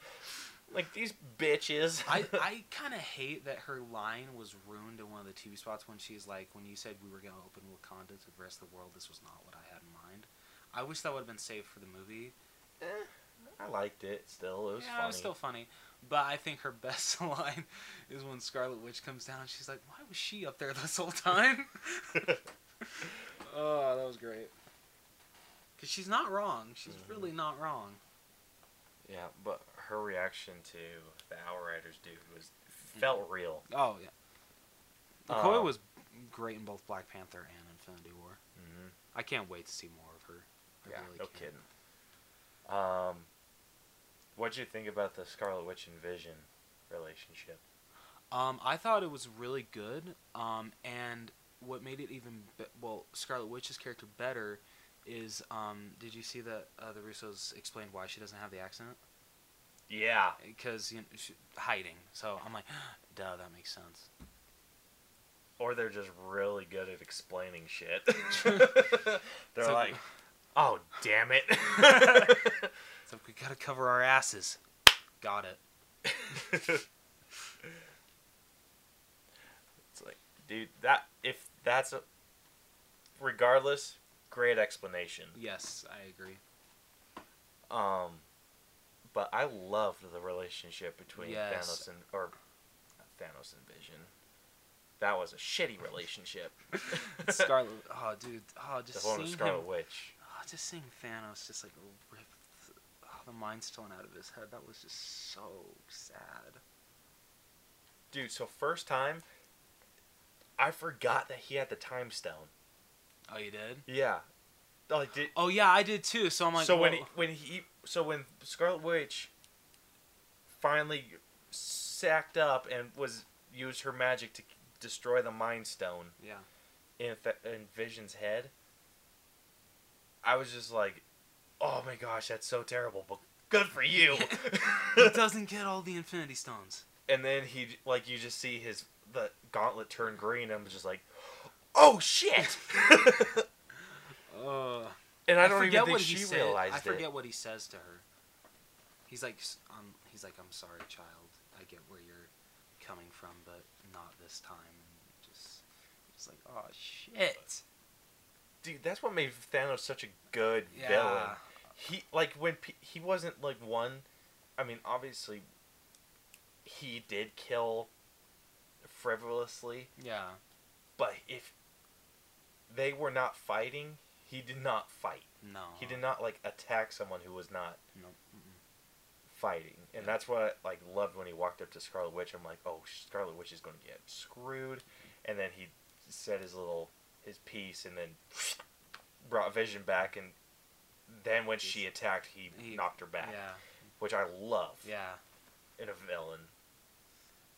like these bitches. I, I kind of hate that her line was ruined in one of the TV spots when she's like, when you said we were going to open Wakanda to the rest of the world, this was not what I had in mind. I wish that would have been saved for the movie. Eh, I liked it still. It was yeah, funny. it was still funny. But I think her best line is when Scarlet Witch comes down. She's like, why was she up there this whole time? oh, that was great. Because she's not wrong. She's Mhm. really not wrong. yeah, but her reaction to the Outriders dude was felt real. Oh, yeah. Okoye Um, was great in both Black Panther and Infinity War. hmm I can't wait to see more of her. I Yeah, really no can't. kidding. Um, what'd you think about the Scarlet Witch and Vision relationship? Um, I thought it was really good. Um, and what made it even be- well, Scarlet Witch's character better is um, did you see that uh, the Russos explained why she doesn't have the accent? Yeah, Because you know, she, hiding. So I'm like, duh, that makes sense. or they're just really good at explaining shit. they're So- like, "Oh, damn it!" So we gotta cover our asses. Got it. it's like, dude, that if that's a, regardless, great explanation. Yes, I agree. Um, but I loved the relationship between Yes. Thanos and or Thanos and Vision. That was a shitty relationship. Scarlet. Oh, dude. Oh, the just with seeing Scarlet him. Witch. Oh, just seeing Thanos just like rip th- oh, the Mind Stone out of his head. That was just so sad. Dude, so first time, I forgot that he had the time stone. Oh, you did? Yeah. Like did Oh yeah, I did too. So I'm like, so when he, when he so when Scarlet Witch finally sacked up and was used her magic to destroy the Mind Stone yeah, in in Vision's head, I was just like, "Oh my gosh, that's so terrible!" But good for you. he doesn't get all the Infinity Stones. and then he like you just see his the gauntlet turn green. I'm just like, "Oh shit!" Uh, and I don't forget even think she he said. realized I forget it. what he says to her. He's like, um, he's like, I'm sorry, child. I get where you're coming from, but not this time. And just, just like, oh shit. Dude, that's what made Thanos such a good Yeah. villain. He like when pe- he wasn't like one. I mean, obviously, he did kill frivolously, Yeah. but if they were not fighting, he did not fight. No. He did not like attack someone who was not No. fighting, and that's what I like loved when he walked up to Scarlet Witch. I'm like, oh, Scarlet Witch is going to get screwed, and then he said his little his piece, and then brought Vision back, and then when she attacked, he, He- knocked her back, Yeah. which I love Yeah. in a villain.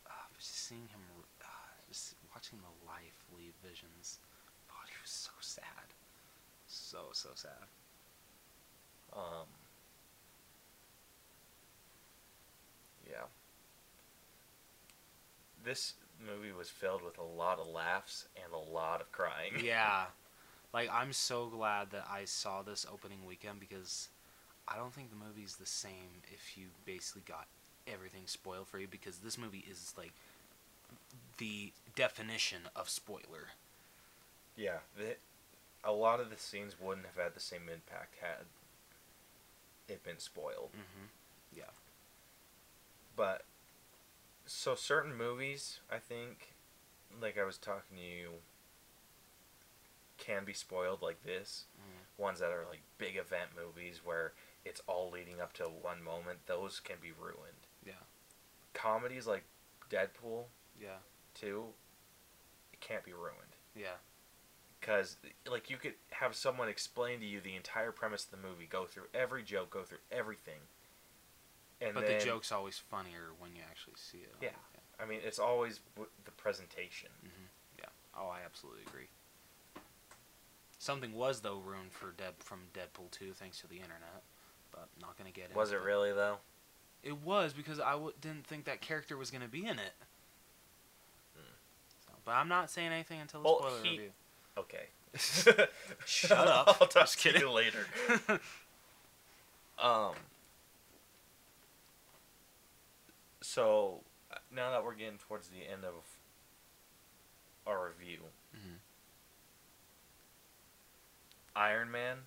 Uh, but just seeing him, uh, just watching the life leave Visions. God, he was so sad. So so sad. Um, yeah. This movie was filled with a lot of laughs and a lot of crying. yeah. Like I'm so glad that I saw this opening weekend because I don't think the movie's the same if you basically got everything spoiled for you because this movie is like the definition of spoiler. Yeah, a lot of the scenes wouldn't have had the same impact had it been spoiled. Mm-hmm. Yeah. But so certain movies, I think, like I was talking to you, can be spoiled like this. Mm. Ones that are like big event movies where it's all leading up to one moment, those can be ruined. Yeah. Comedies like Deadpool Yeah. 2, it can't be ruined. Yeah. Because, like, you could have someone explain to you the entire premise of the movie, go through every joke, go through everything. And but then, the joke's always funnier when you actually see it. Yeah. I mean, it's always w- the presentation. Yeah. Oh, I absolutely agree. Something was though ruined for Dead from Deadpool 2 thanks to the internet, but I'm not gonna get it. Was it really, though? It was because I w- didn't think that character was gonna be in it. Hmm. So, but I'm not saying anything until the Well, spoiler he- review. Okay. Shut up. I'll talk Just to you later. Um. So uh, now that we're getting towards the end of our review, Mhm. Iron Man,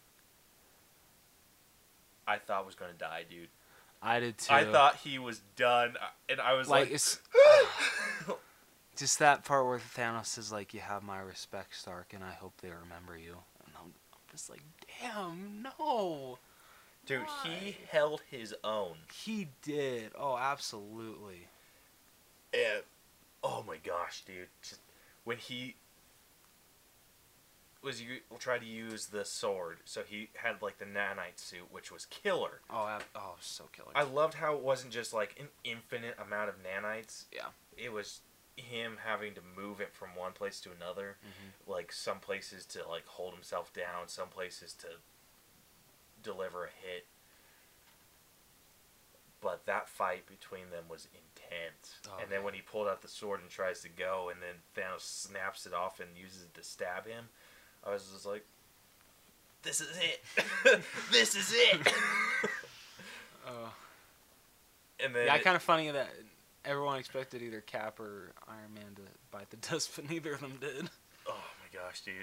I thought was gonna die, dude. I did too. I thought he was done, uh, and I was like like, it's just that part where Thanos is like, "You have my respect, Stark, and I hope they remember you." And I'm, I'm just like, "Damn, no." dude, he held his own. He did. Oh, absolutely. And oh my gosh, dude! Just when he was you tried to use the sword, so he had like the nanite suit, which was killer. Oh, ab- oh, so killer. I loved how it wasn't just like an infinite amount of nanites. Yeah. It was him having to move it from one place to another. Mhm. Like some places to like hold himself down, some places to deliver a hit. But that fight between them was intense. Oh, and then yeah. when he pulled out the sword and tries to go, and then Thanos snaps it off and uses it to stab him, I was just like, "This is it! this is it!" Uh, and then yeah, kind of funny that everyone expected either Cap or Iron Man to bite the dust, but neither of them did. Oh my gosh, dude!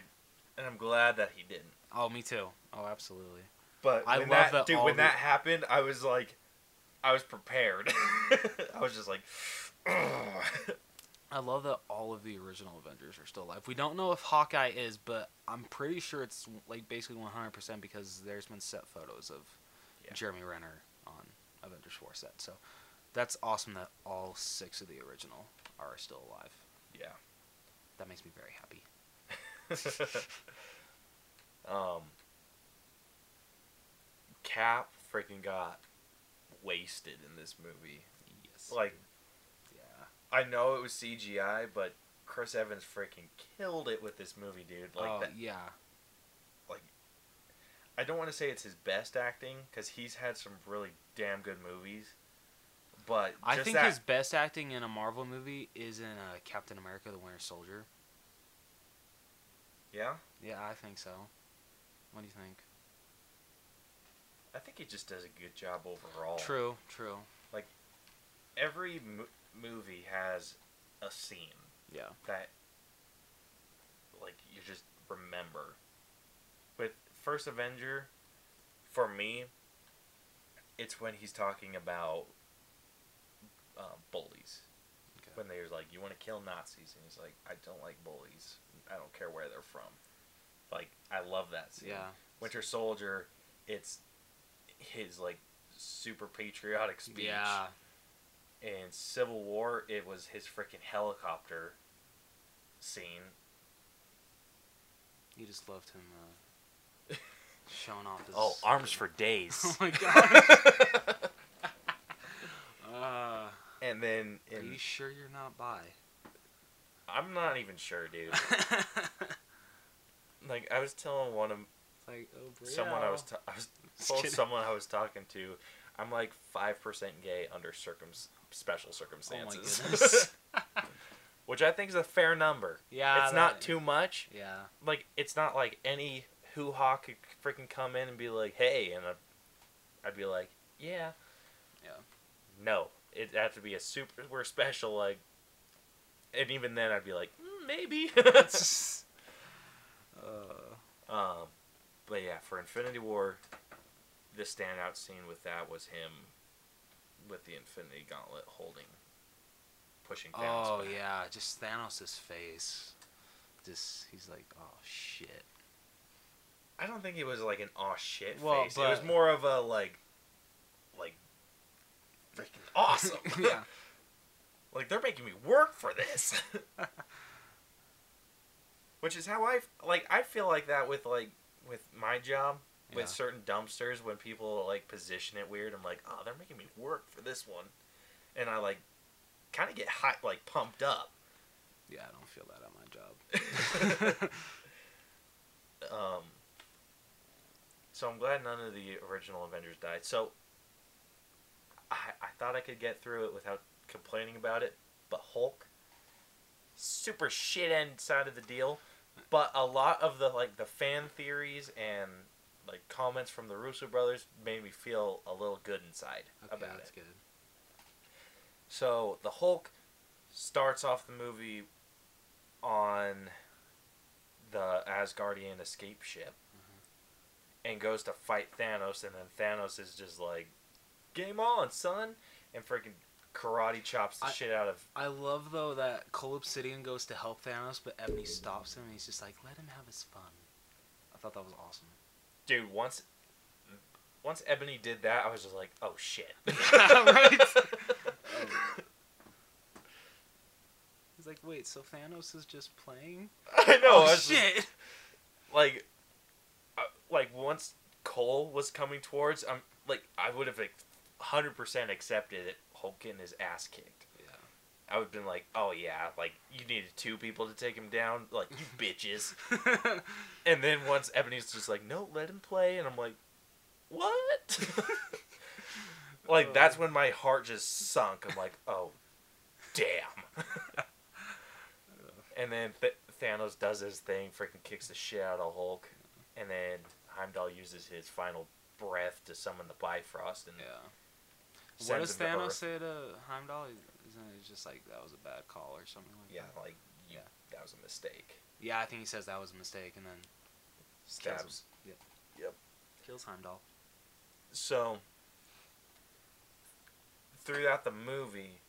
And I'm glad that he didn't. Oh, me too. Oh, absolutely. But I when love that, that dude. When the- that happened, I was like, I was prepared. I was just like, I love that all of the original Avengers are still alive. We don't know if Hawkeye is, but I'm pretty sure it's like basically 100% because there's been set photos of Yeah. Jeremy Renner on Avengers 4 set. So that's awesome that all six of the original are still alive. yeah. That makes me very happy. um, Cap freaking got wasted in this movie. Yes. Like, yeah. I know it was CGI, but Chris Evans freaking killed it with this movie, dude. Like oh, that. yeah. Like, I don't want to say it's his best acting because he's had some really damn good movies, but I think that, his best acting in a Marvel movie is in uh, Captain America: The Winter Soldier. yeah, Yeah, I think so. What do you think? I think he just does a good job overall. True, true. Like every mo- movie has a scene Yeah. that, like, you just remember. With First Avenger, for me, it's when he's talking about uh, bullies. Okay. When they're like, "You want to kill Nazis," and he's like, "I don't like bullies. I don't care where they're from." Like, I love that scene. Yeah. Winter Soldier, it's his like super patriotic speech. Yeah. In Civil War, it was his freaking helicopter scene. You just loved him uh, showing off his. Oh, arms for days. Oh my god. uh, and then are you sure you're not bi? I'm not even sure, dude. Like I was telling one of like, oh, someone I was ta- I was told someone I was talking to, I'm like five percent gay under circum special Oh my circumstances, goodness. which I think is a fair number. yeah. it's not too much. Yeah. Like it's not like any hoo ha could freaking come in and be like, "Hey," and I'd, I'd be like, "Yeah." Yeah. No, it'd have to be a super special like, and even then I'd be like, mm, maybe. uh, Um, but yeah, for Infinity War, the standout scene with that was him with the Infinity Gauntlet holding, pushing Thanos. oh back. yeah, just Thanos' face. Just he's like, oh shit. I don't think it was like an oh shit Well, face. it was more of a like, like, freaking awesome. yeah. like they're making me work for this. Which is how I like. I feel like that with like with my job with Yeah. certain dumpsters when people like position it weird. I'm like, oh, they're making me work for this one, and I like kind of get hot, like pumped up. Yeah, I don't feel that at my job. Um, so I'm glad none of the original Avengers died. So I, I thought I could get through it without complaining about it, but Hulk, super shit end side of the deal. But a lot of the like the fan theories and like comments from the Russo brothers made me feel a little good inside Okay, about that's it. good. So the Hulk starts off the movie on the Asgardian escape ship mm-hmm. and goes to fight Thanos, and then Thanos is just like, "Game on, son!" and freaking karate chops the I- shit out of. I love though that Cull Obsidian goes to help Thanos, but Ebony stops him and he's just like, "Let him have his fun." I thought that was awesome. Dude, once once Ebony did that, I was just like, "Oh shit!" Right? He's like, "Wait, so Thanos is just playing?" I know. I oh just- shit! like uh, like once Cole was coming towards I'm like I would have like, 100% accepted it Hulk getting his ass kicked. Yeah. I would have been like, "Oh yeah, like you needed two people to take him down, like you bitches." And then once Ebony's just like, "No, let him play." And I'm like, "What?" like oh. that's when my heart just sunk. I'm like, "Oh, damn." and then Th- Thanos does his thing, freaking kicks the shit out of Hulk, and then Heimdall uses his final breath to summon the Bifrost and yeah. What does Thanos say to Heimdall? Isn't it just like that was a bad call or something like Yeah, that? Yeah, like you, Yeah. that was a mistake. Yeah, I think he says that was a mistake and then Stabs. Yeah. Yep. Kills Heimdall. So throughout the movie,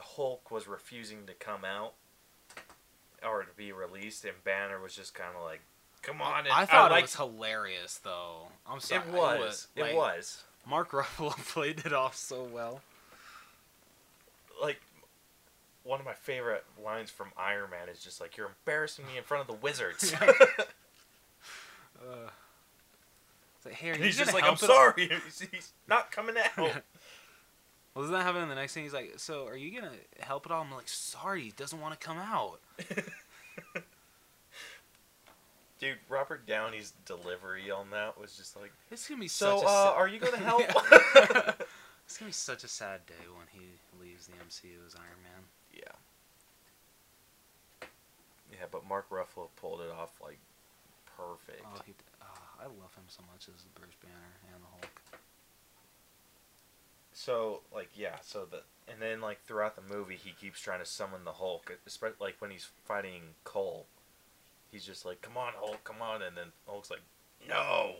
Hulk was refusing to come out or to be released, and Banner was just kind of like, "Come on!" I thought liked- it was hilarious though. I'm sorry. It was. It like, was. Mark Ruffalo played it off so well. Like one of my favorite lines from Iron Man is just like, "You're embarrassing me in front of the wizards." Uh, like, hey, are and you he's just like, "I'm help it all?" sorry, he's, he's not coming out." Well, doesn't that happen in the next scene? He's like, "So, are you gonna help at all?" I'm like, "Sorry, he doesn't want to come out." Dude, Robert Downey's delivery on that was just like, It's gonna be "So, such a uh, are you gonna help?" It's gonna be such a sad day when he leaves the MCU as Iron Man. Yeah. Yeah, but Mark Ruffalo pulled it off like perfect. Oh, he, uh, I love him so much as Bruce Banner and the Hulk. So like yeah, so the and then like throughout the movie he keeps trying to summon the Hulk, especially like when he's fighting Cull. He's just like, "Come on, Hulk, come on," and then Hulk's like, "No,"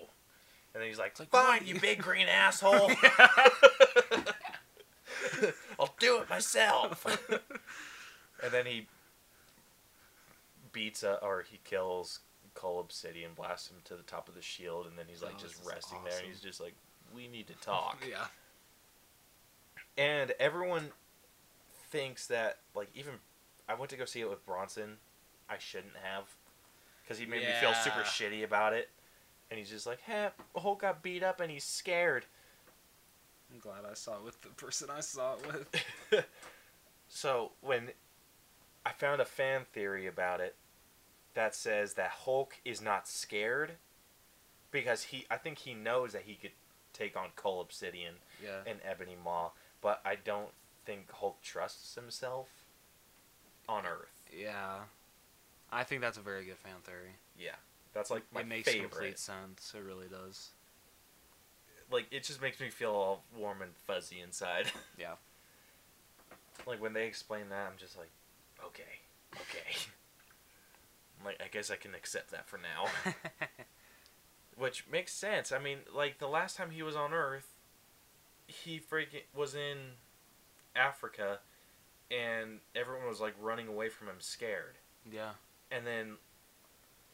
and then he's like, like, "Fine, you big green asshole." I'll do it myself. and then he beats uh, or he kills Cull Obsidian, blasts him to the top of the shield, and then he's like Oh, just resting there, and he's just like, "We need to talk." yeah. and everyone thinks that like even I went to go see it with Bronson. I shouldn't have because he made me feel super shitty about it. And he's just like, "Hey, Hulk got beat up and he's scared." I'm glad I saw it with the person I saw it with. so when I found a fan theory about it that says that Hulk is not scared because he I think he knows that he could take on Cull Obsidian Yeah. and Ebony Maw, but I don't think Hulk trusts himself on Earth. Yeah. I think that's a very good fan theory. Yeah, that's like my it makes favorite. complete sense. It really does. Like it just makes me feel all warm and fuzzy inside. Yeah. like when they explain that, I'm just like, okay, okay. Like, I guess I can accept that for now. Which makes sense. I mean, like the last time he was on Earth, he freaking was in Africa, and everyone was like running away from him, scared. yeah. And then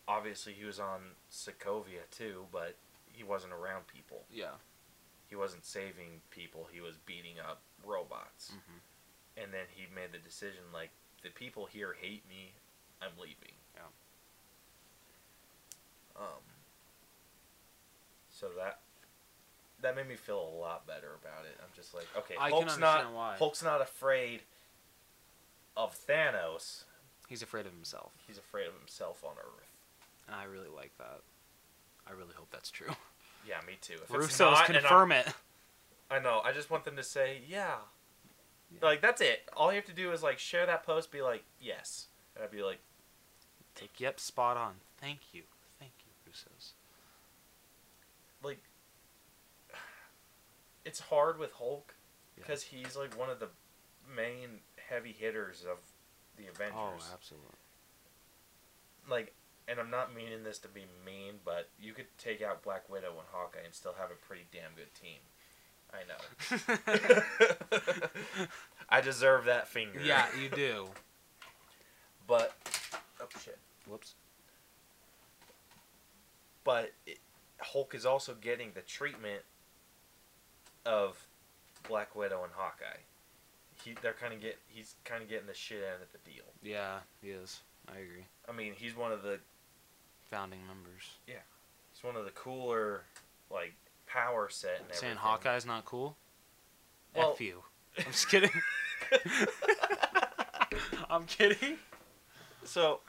obviously he was on Sokovia too, but he wasn't around people. Yeah. He wasn't saving people. He was beating up robots. hmm And then he made the decision like the people here hate me. I'm leaving. Yeah. Um. So that that made me feel a lot better about it. I'm just like, okay, I Hulk's not understand why. Hulk's not afraid of Thanos. He's afraid of himself, He's afraid of himself on Earth. and I really like that. I really hope that's true. Yeah, me too. If it's Russo's not, confirm it. I know. I just want them to say, yeah. Yeah. Like that's it. All you have to do is like share that post, be like, yes, and I'd be like, Take yep, spot on. Thank you, thank you, Russos. like, it's hard with Hulk Yeah. because he's like one of the main heavy hitters of the oh, Avengers. Oh, absolutely. like, and I'm not meaning this to be mean, but you could take out Black Widow and Hawkeye and still have a pretty damn good team. I know. I deserve that finger. yeah, you do. But oh shit. Whoops. But it, Hulk is also getting the treatment of Black Widow and Hawkeye. He they're kind of get he's kind of getting the shit out of the deal. Yeah, he is. I agree. I mean, he's one of the Founding members. Yeah, he's one of the cooler like power set and Saying everything. Hawkeye's not cool? Well- F you. I'm just kidding. I'm kidding. So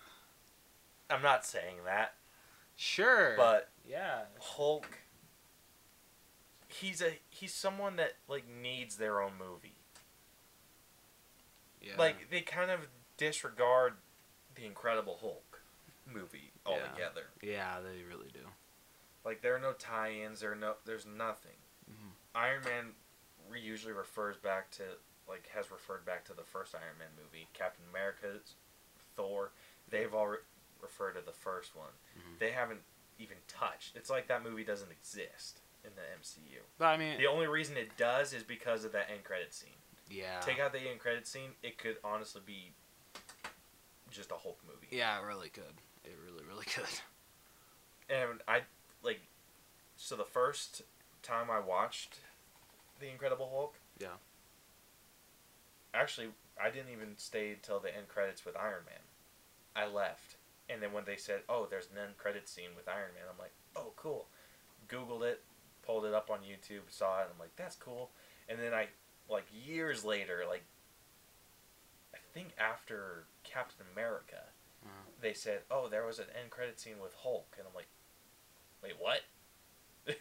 I'm not saying that, Sure. but yeah. Hulk he's a he's someone that like needs their own movie. Yeah. Like they kind of disregard the Incredible Hulk movie altogether. Yeah, they really do. Like there are no tie-ins. There are no. There's nothing. Mhm. Iron Man re- usually refers back to like has referred back to the first Iron Man movie. Captain America's Thor. They've all re- referred to the first one. Mhm. They haven't even touched. It's like that movie doesn't exist in the MCU. But I mean, The only reason it does is because of that end credit scene. Yeah. Take out the end credit scene, it could honestly be just a Hulk movie. Yeah, it really could. It really, really could. And I like so the first time I watched The Incredible Hulk, Yeah. actually I didn't even stay till the end credits with Iron Man. I left. And then when they said, "Oh, there's an end credit scene with Iron Man." I'm like, "Oh, cool." Googled it, pulled it up on YouTube, saw it, and I'm like, "That's cool." And then I like years later, like I think after Captain America, Uh, they said, "Oh, there was an end credit scene with Hulk," and I'm like, "Wait, what?"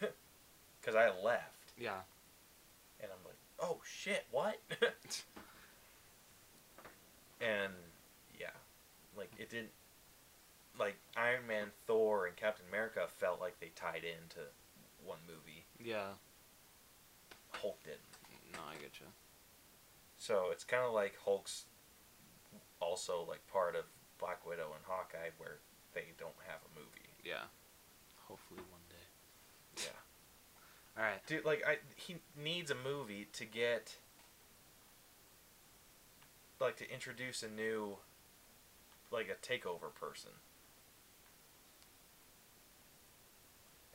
Because I left, yeah. and I'm like, "Oh shit, what?" and yeah, like it didn't. Like Iron Man, Thor, and Captain America felt like they tied into one movie. Yeah. Hulk didn't. No, I get you. So it's kind of like Hulk's also like part of Black Widow and Hawkeye, where they don't have a movie. Yeah. Hopefully one day. Yeah. All right. Dude, like I he needs a movie to get like to introduce a new like a takeover person.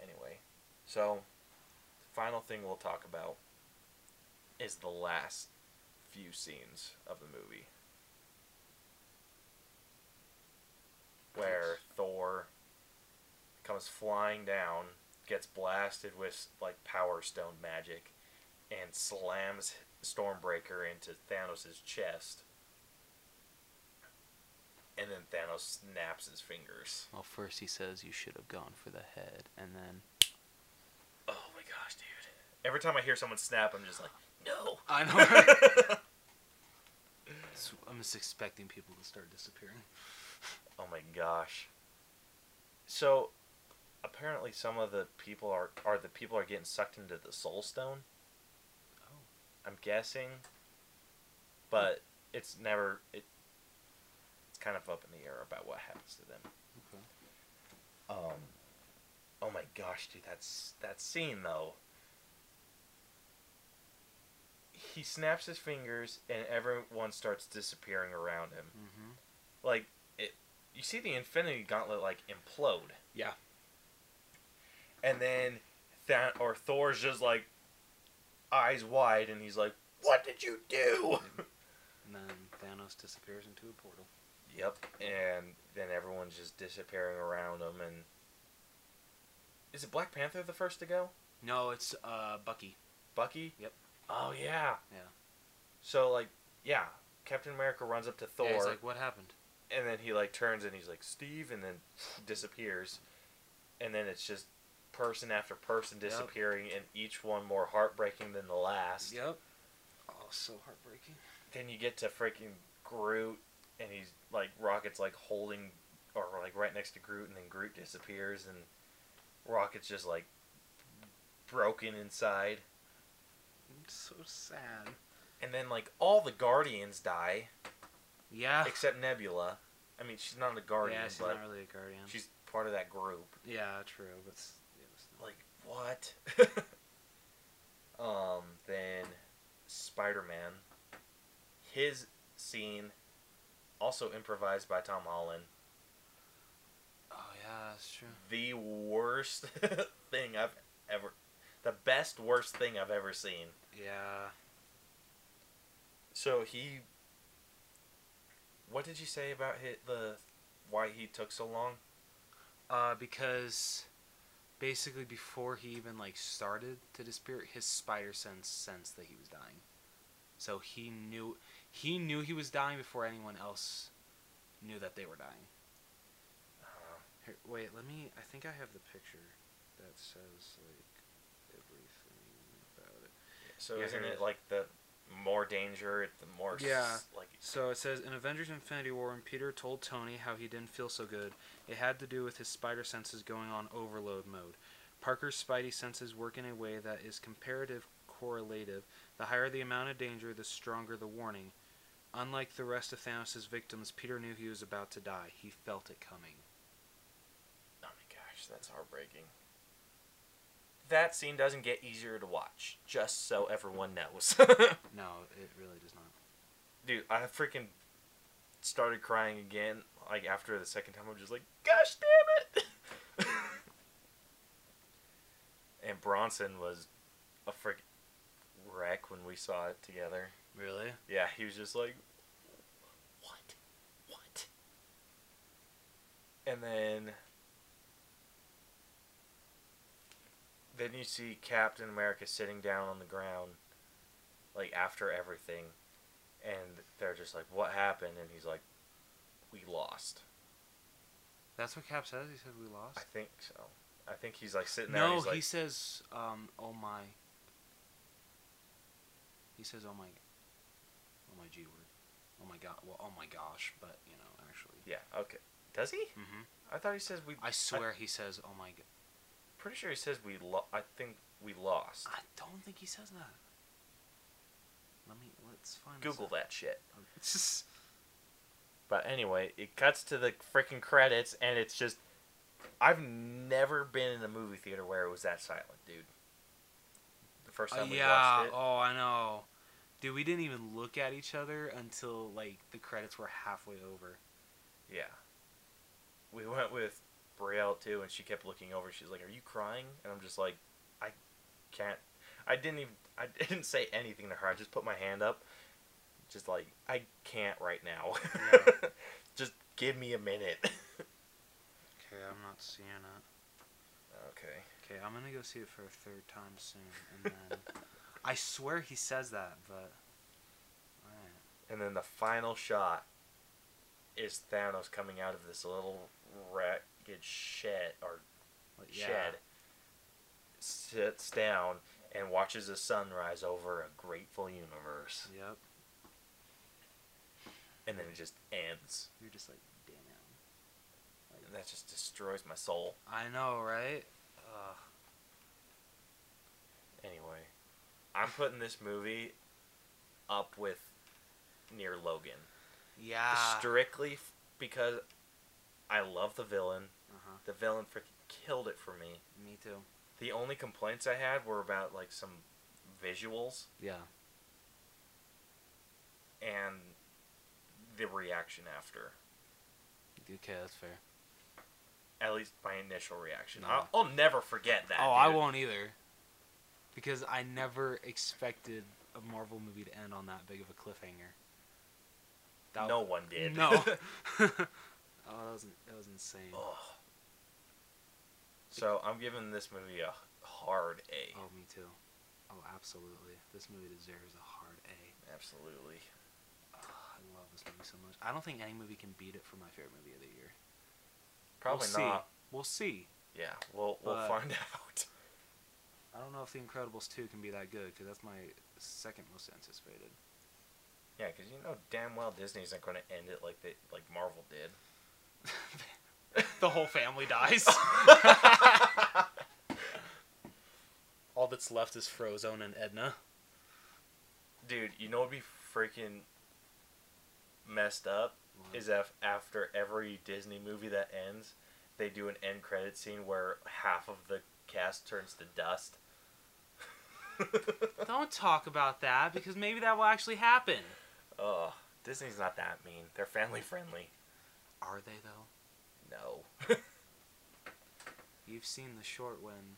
Anyway, so final thing we'll talk about is the last few scenes of the movie. Where Thor comes flying down, gets blasted with like power stone magic, and slams Stormbreaker into Thanos' chest. And then Thanos snaps his fingers. Well, first he says you should have gone for the head, and then Oh my gosh, dude. Every time I hear someone snap, I'm just like, no. I know. So I'm just expecting people to start disappearing. oh my gosh. So, apparently, some of the people are are the people are getting sucked into the Soul Stone. Oh. I'm guessing, but it's never it. It's kind of up in the air about what happens to them. Okay. Um. Oh my gosh, dude, that's that scene though. He snaps his fingers and everyone starts disappearing around him. Mm-hmm. Like it, you see the Infinity Gauntlet like implode. Yeah. And then that or Thor's just like eyes wide and he's like, "What did you do?" And then Thanos disappears into a portal. Yep. And then everyone's just disappearing around him and Is it Black Panther the first to go? No, it's uh Bucky. Bucky? Yep. Oh yeah. Yeah. So like yeah, Captain America runs up to Thor Yeah, he's like, what happened? and then he like turns and he's like Steve and then disappears. And then it's just person after person Yep. disappearing and each one more heartbreaking than the last. Yep. Oh, so heartbreaking. Then you get to freaking Groot and he's like Rocket's like holding or like right next to Groot and then Groot disappears and Rocket's just like broken inside. It's so sad. And then like all the Guardians die Yeah. except Nebula. I mean, she's not a Guardian, yeah, she's not really a guardian. she's part of that group. yeah, true, but s- it's not- Like what? um, then Spider-Man. His scene, also improvised by Tom Holland. oh yeah, that's true. The worst thing I've ever, the best worst thing I've ever seen. Yeah. So he. What did you say about hit the, why he took so long? Uh, because basically before he even like started to disappear, his spider sense sensed that he was dying. So he knew he knew he was dying before anyone else knew that they were dying. Uh, Here, wait, let me. I think I have the picture that says like everything about it. So Yeah, isn't it like the more danger, the more s- Yeah. like So it says in Avengers Infinity War, when Peter told Tony how he didn't feel so good, it had to do with his spider senses going on overload mode. Parker's spidey senses work in a way that is comparative correlative. The higher the amount of danger, the stronger the warning. Unlike the rest of Thanos' victims, Peter knew he was about to die. He felt it coming. Oh my gosh, that's heartbreaking. That scene doesn't get easier to watch, just so everyone knows. No, it really does not. Dude, I freaking started crying again, like after the second time. I'm just like, gosh damn it! and Bronson was a freaking wreck when we saw it together. Really? Yeah, he was just like, what? What? And then. Then you see Captain America sitting down on the ground, like after everything, and they're just like, what happened? And he's like, we lost. That's what Cap says. He said we lost. I think so. I think he's like sitting there. and No, like, he says, um, "Oh my." He says, "Oh my." Oh my G word. Oh my god. Well, oh my gosh, but you know, actually. yeah, okay. Does he? hmm I thought he says we. I swear he says, "Oh my." God. Pretty sure he says we. Lo- I think we lost. I don't think he says that. Let me. Let's find. Google that shit. But anyway, it cuts to the freaking credits, and it's just. I've never been in a movie theater where it was that silent, dude. The first Uh, time we yeah. watched it. Oh, I know. Dude, we didn't even look at each other until like the credits were halfway over. Yeah. We went with Brielle too, and she kept looking over. She's like, "Are you crying?" And I'm just like, "I can't." I didn't even. I didn't say anything to her. I just put my hand up, just like I can't right now. Yeah. just give me a minute. Okay, I'm not seeing it. okay. Okay, I'm gonna go see it for a third time soon, and then I swear he says that, but alright. And then the final shot is Thanos coming out of this little ragged shed or yeah, shed, sits down and watches the sunrise over a grateful universe, Yep. and then it just ends. You're just like, damn. And that just destroys my soul. I know, right? Ugh. Anyway, I'm putting this movie up with near Logan. Yeah. Strictly f- because I love the villain. Uh huh. The villain freaking killed it for me. Me too. The only complaints I had were about like some visuals Yeah. and the reaction after. Okay, that's fair. At least my initial reaction. No. I'll, I'll never forget that. oh, I won't either. Because I never expected a Marvel movie to end on that big of a cliffhanger. That- No one did. No. oh, that was that was insane. Ugh. So I'm giving this movie a hard A. Oh, me too. Oh, absolutely. This movie deserves a hard A. Absolutely. Ugh, I love this movie so much. I don't think any movie can beat it for my favorite movie of the year. Probably we'll not. See. We'll see. Yeah, we'll we'll But- find out. I don't know if The Incredibles 2 can be that good because that's my second most anticipated. Yeah, because you know damn well Disney isn't going to end it like they like Marvel did. the whole family dies. All that's left is Frozone and Edna. Dude, you know what'd be freaking messed up is if after every Disney movie that ends, they do an end credit scene where half of the cast turns to dust. Don't talk about that because maybe that will actually happen. Oh, Disney's not that mean. They're family friendly. Are they though? No. You've seen the short when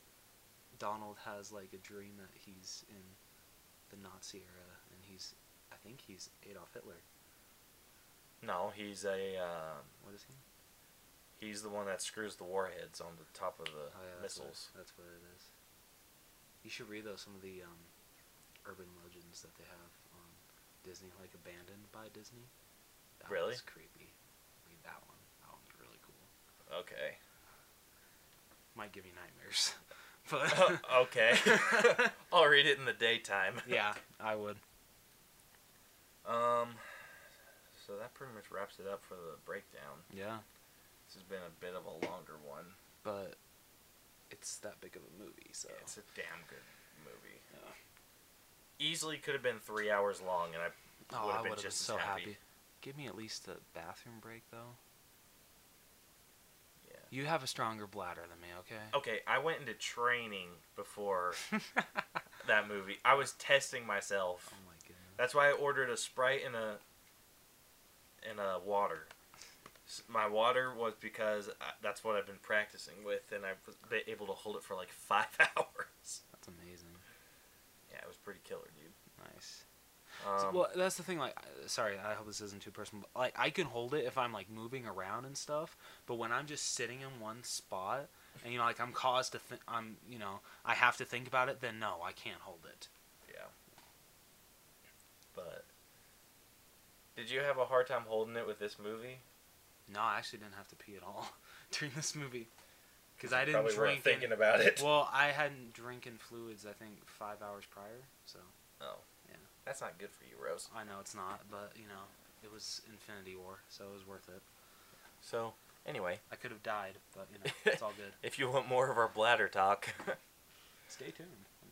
Donald has like a dream that he's in the Nazi era and he's I think he's Adolf Hitler. no, he's a um, What is he? he's the one that screws the warheads on the top of the Oh yeah, that's what, missiles. that's what it is. You should read though some of the um, urban legends that they have on Disney, like abandoned by Disney. That Really? creepy. Read that one. That one's really cool. Okay. Might give you nightmares, but okay. I'll read it in the daytime. yeah, I would. Um. So that pretty much wraps it up for the breakdown. Yeah, This has been a bit of a longer one. but it's that big of a movie, so It's a damn good movie. Yeah. Easily could have been three hours long, and I oh, been would have been just as so happy. happy. Give me at least a bathroom break though. You have a stronger bladder than me, okay? Okay, I went into training before that movie. I was testing myself. Oh my goodness. That's why I ordered a Sprite and a and a water. My water was because I, that's what I've been practicing with, and I was been able to hold it for like five hours. That's amazing. Yeah, it was pretty killer, dude. So- Um, well, that's the thing. Like, sorry, I hope this isn't too personal. But, like, I can hold it if I'm like moving around and stuff. But when I'm just sitting in one spot, and you know, like I'm caused to think, I'm, you know, I have to think about it. Then no, I can't hold it. yeah. But did you have a hard time holding it with this movie? No, I actually didn't have to pee at all during this movie because I didn't drink. in- thinking about it. well, I hadn't drinking fluids. I think five hours prior. So oh. That's not good for you, Rose. I know it's not, but you know, it was Infinity War, so it was worth it. So anyway, I could have died, but you know, it's all good. if you want more of our bladder talk. Stay tuned.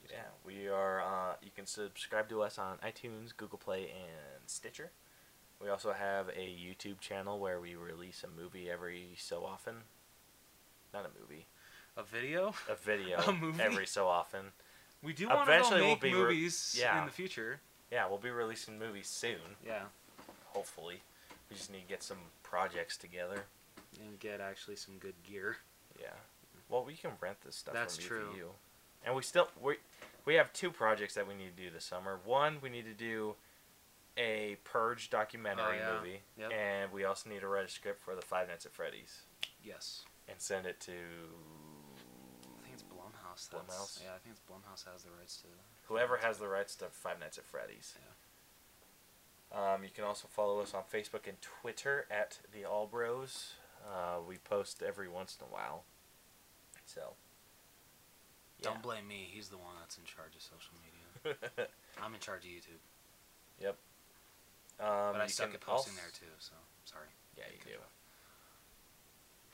Yeah, we are. Uh, you can subscribe to us on iTunes, Google Play, and Stitcher. We also have a YouTube channel where we release a movie every so often. Not a movie, A video? a video A movie? every so often. We do want to Eventually we'll make be re- movies yeah. in the future. Yeah, we'll be releasing movies soon. Yeah, Hopefully, we just need to get some projects together. and get actually some good gear. Yeah. Well, we can rent this stuff That's from true. you. And we still we we have two projects that we need to do this summer. One, we need to do a Purge documentary Oh, yeah. movie, Yep. and we also need to write a script for the Five Nights at Freddy's Yes. and send it to I think it's Blumhouse. Blumhouse? Yeah, I think it's Blumhouse has the rights to. Whoever has the rights to Five Nights at Freddy's. Um, you can also follow us on Facebook and Twitter at the All Bros. Uh, we post every once in a while. So. yeah. Don't blame me. He's the one that's in charge of social media. I'm in charge of YouTube, yep. Um, but I suck at posting also- there too. So sorry. Yeah, you do.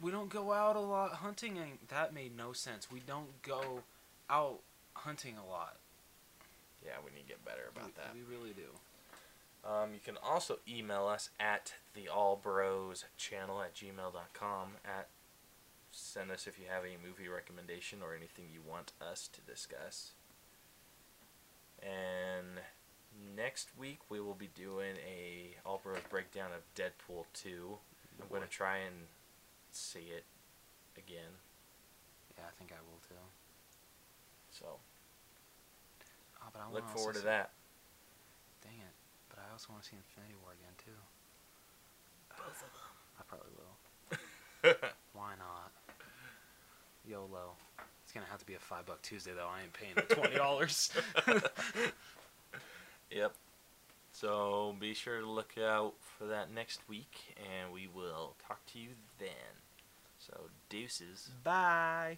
We don't go out a lot hunting, and that made no sense. We don't go out hunting a lot. Yeah, we need to get better about we, that. We really do. Um, you can also email us at the All Bros channel at gmail.com at send us if you have any movie recommendation or anything you want us to discuss. And next week we will be doing a All Bros breakdown of Deadpool 2. I'm gonna try and see it again. Yeah, I think I will too. So but I look wanna forward to also that. Dang it! But I also want to see Infinity War again too. Both of them. I probably will. Why not? YOLO. It's gonna have to be a five buck Tuesday though. I ain't paying the twenty dollars. yep. So be sure to look out for that next week, and we will talk to you then. So deuces. Bye.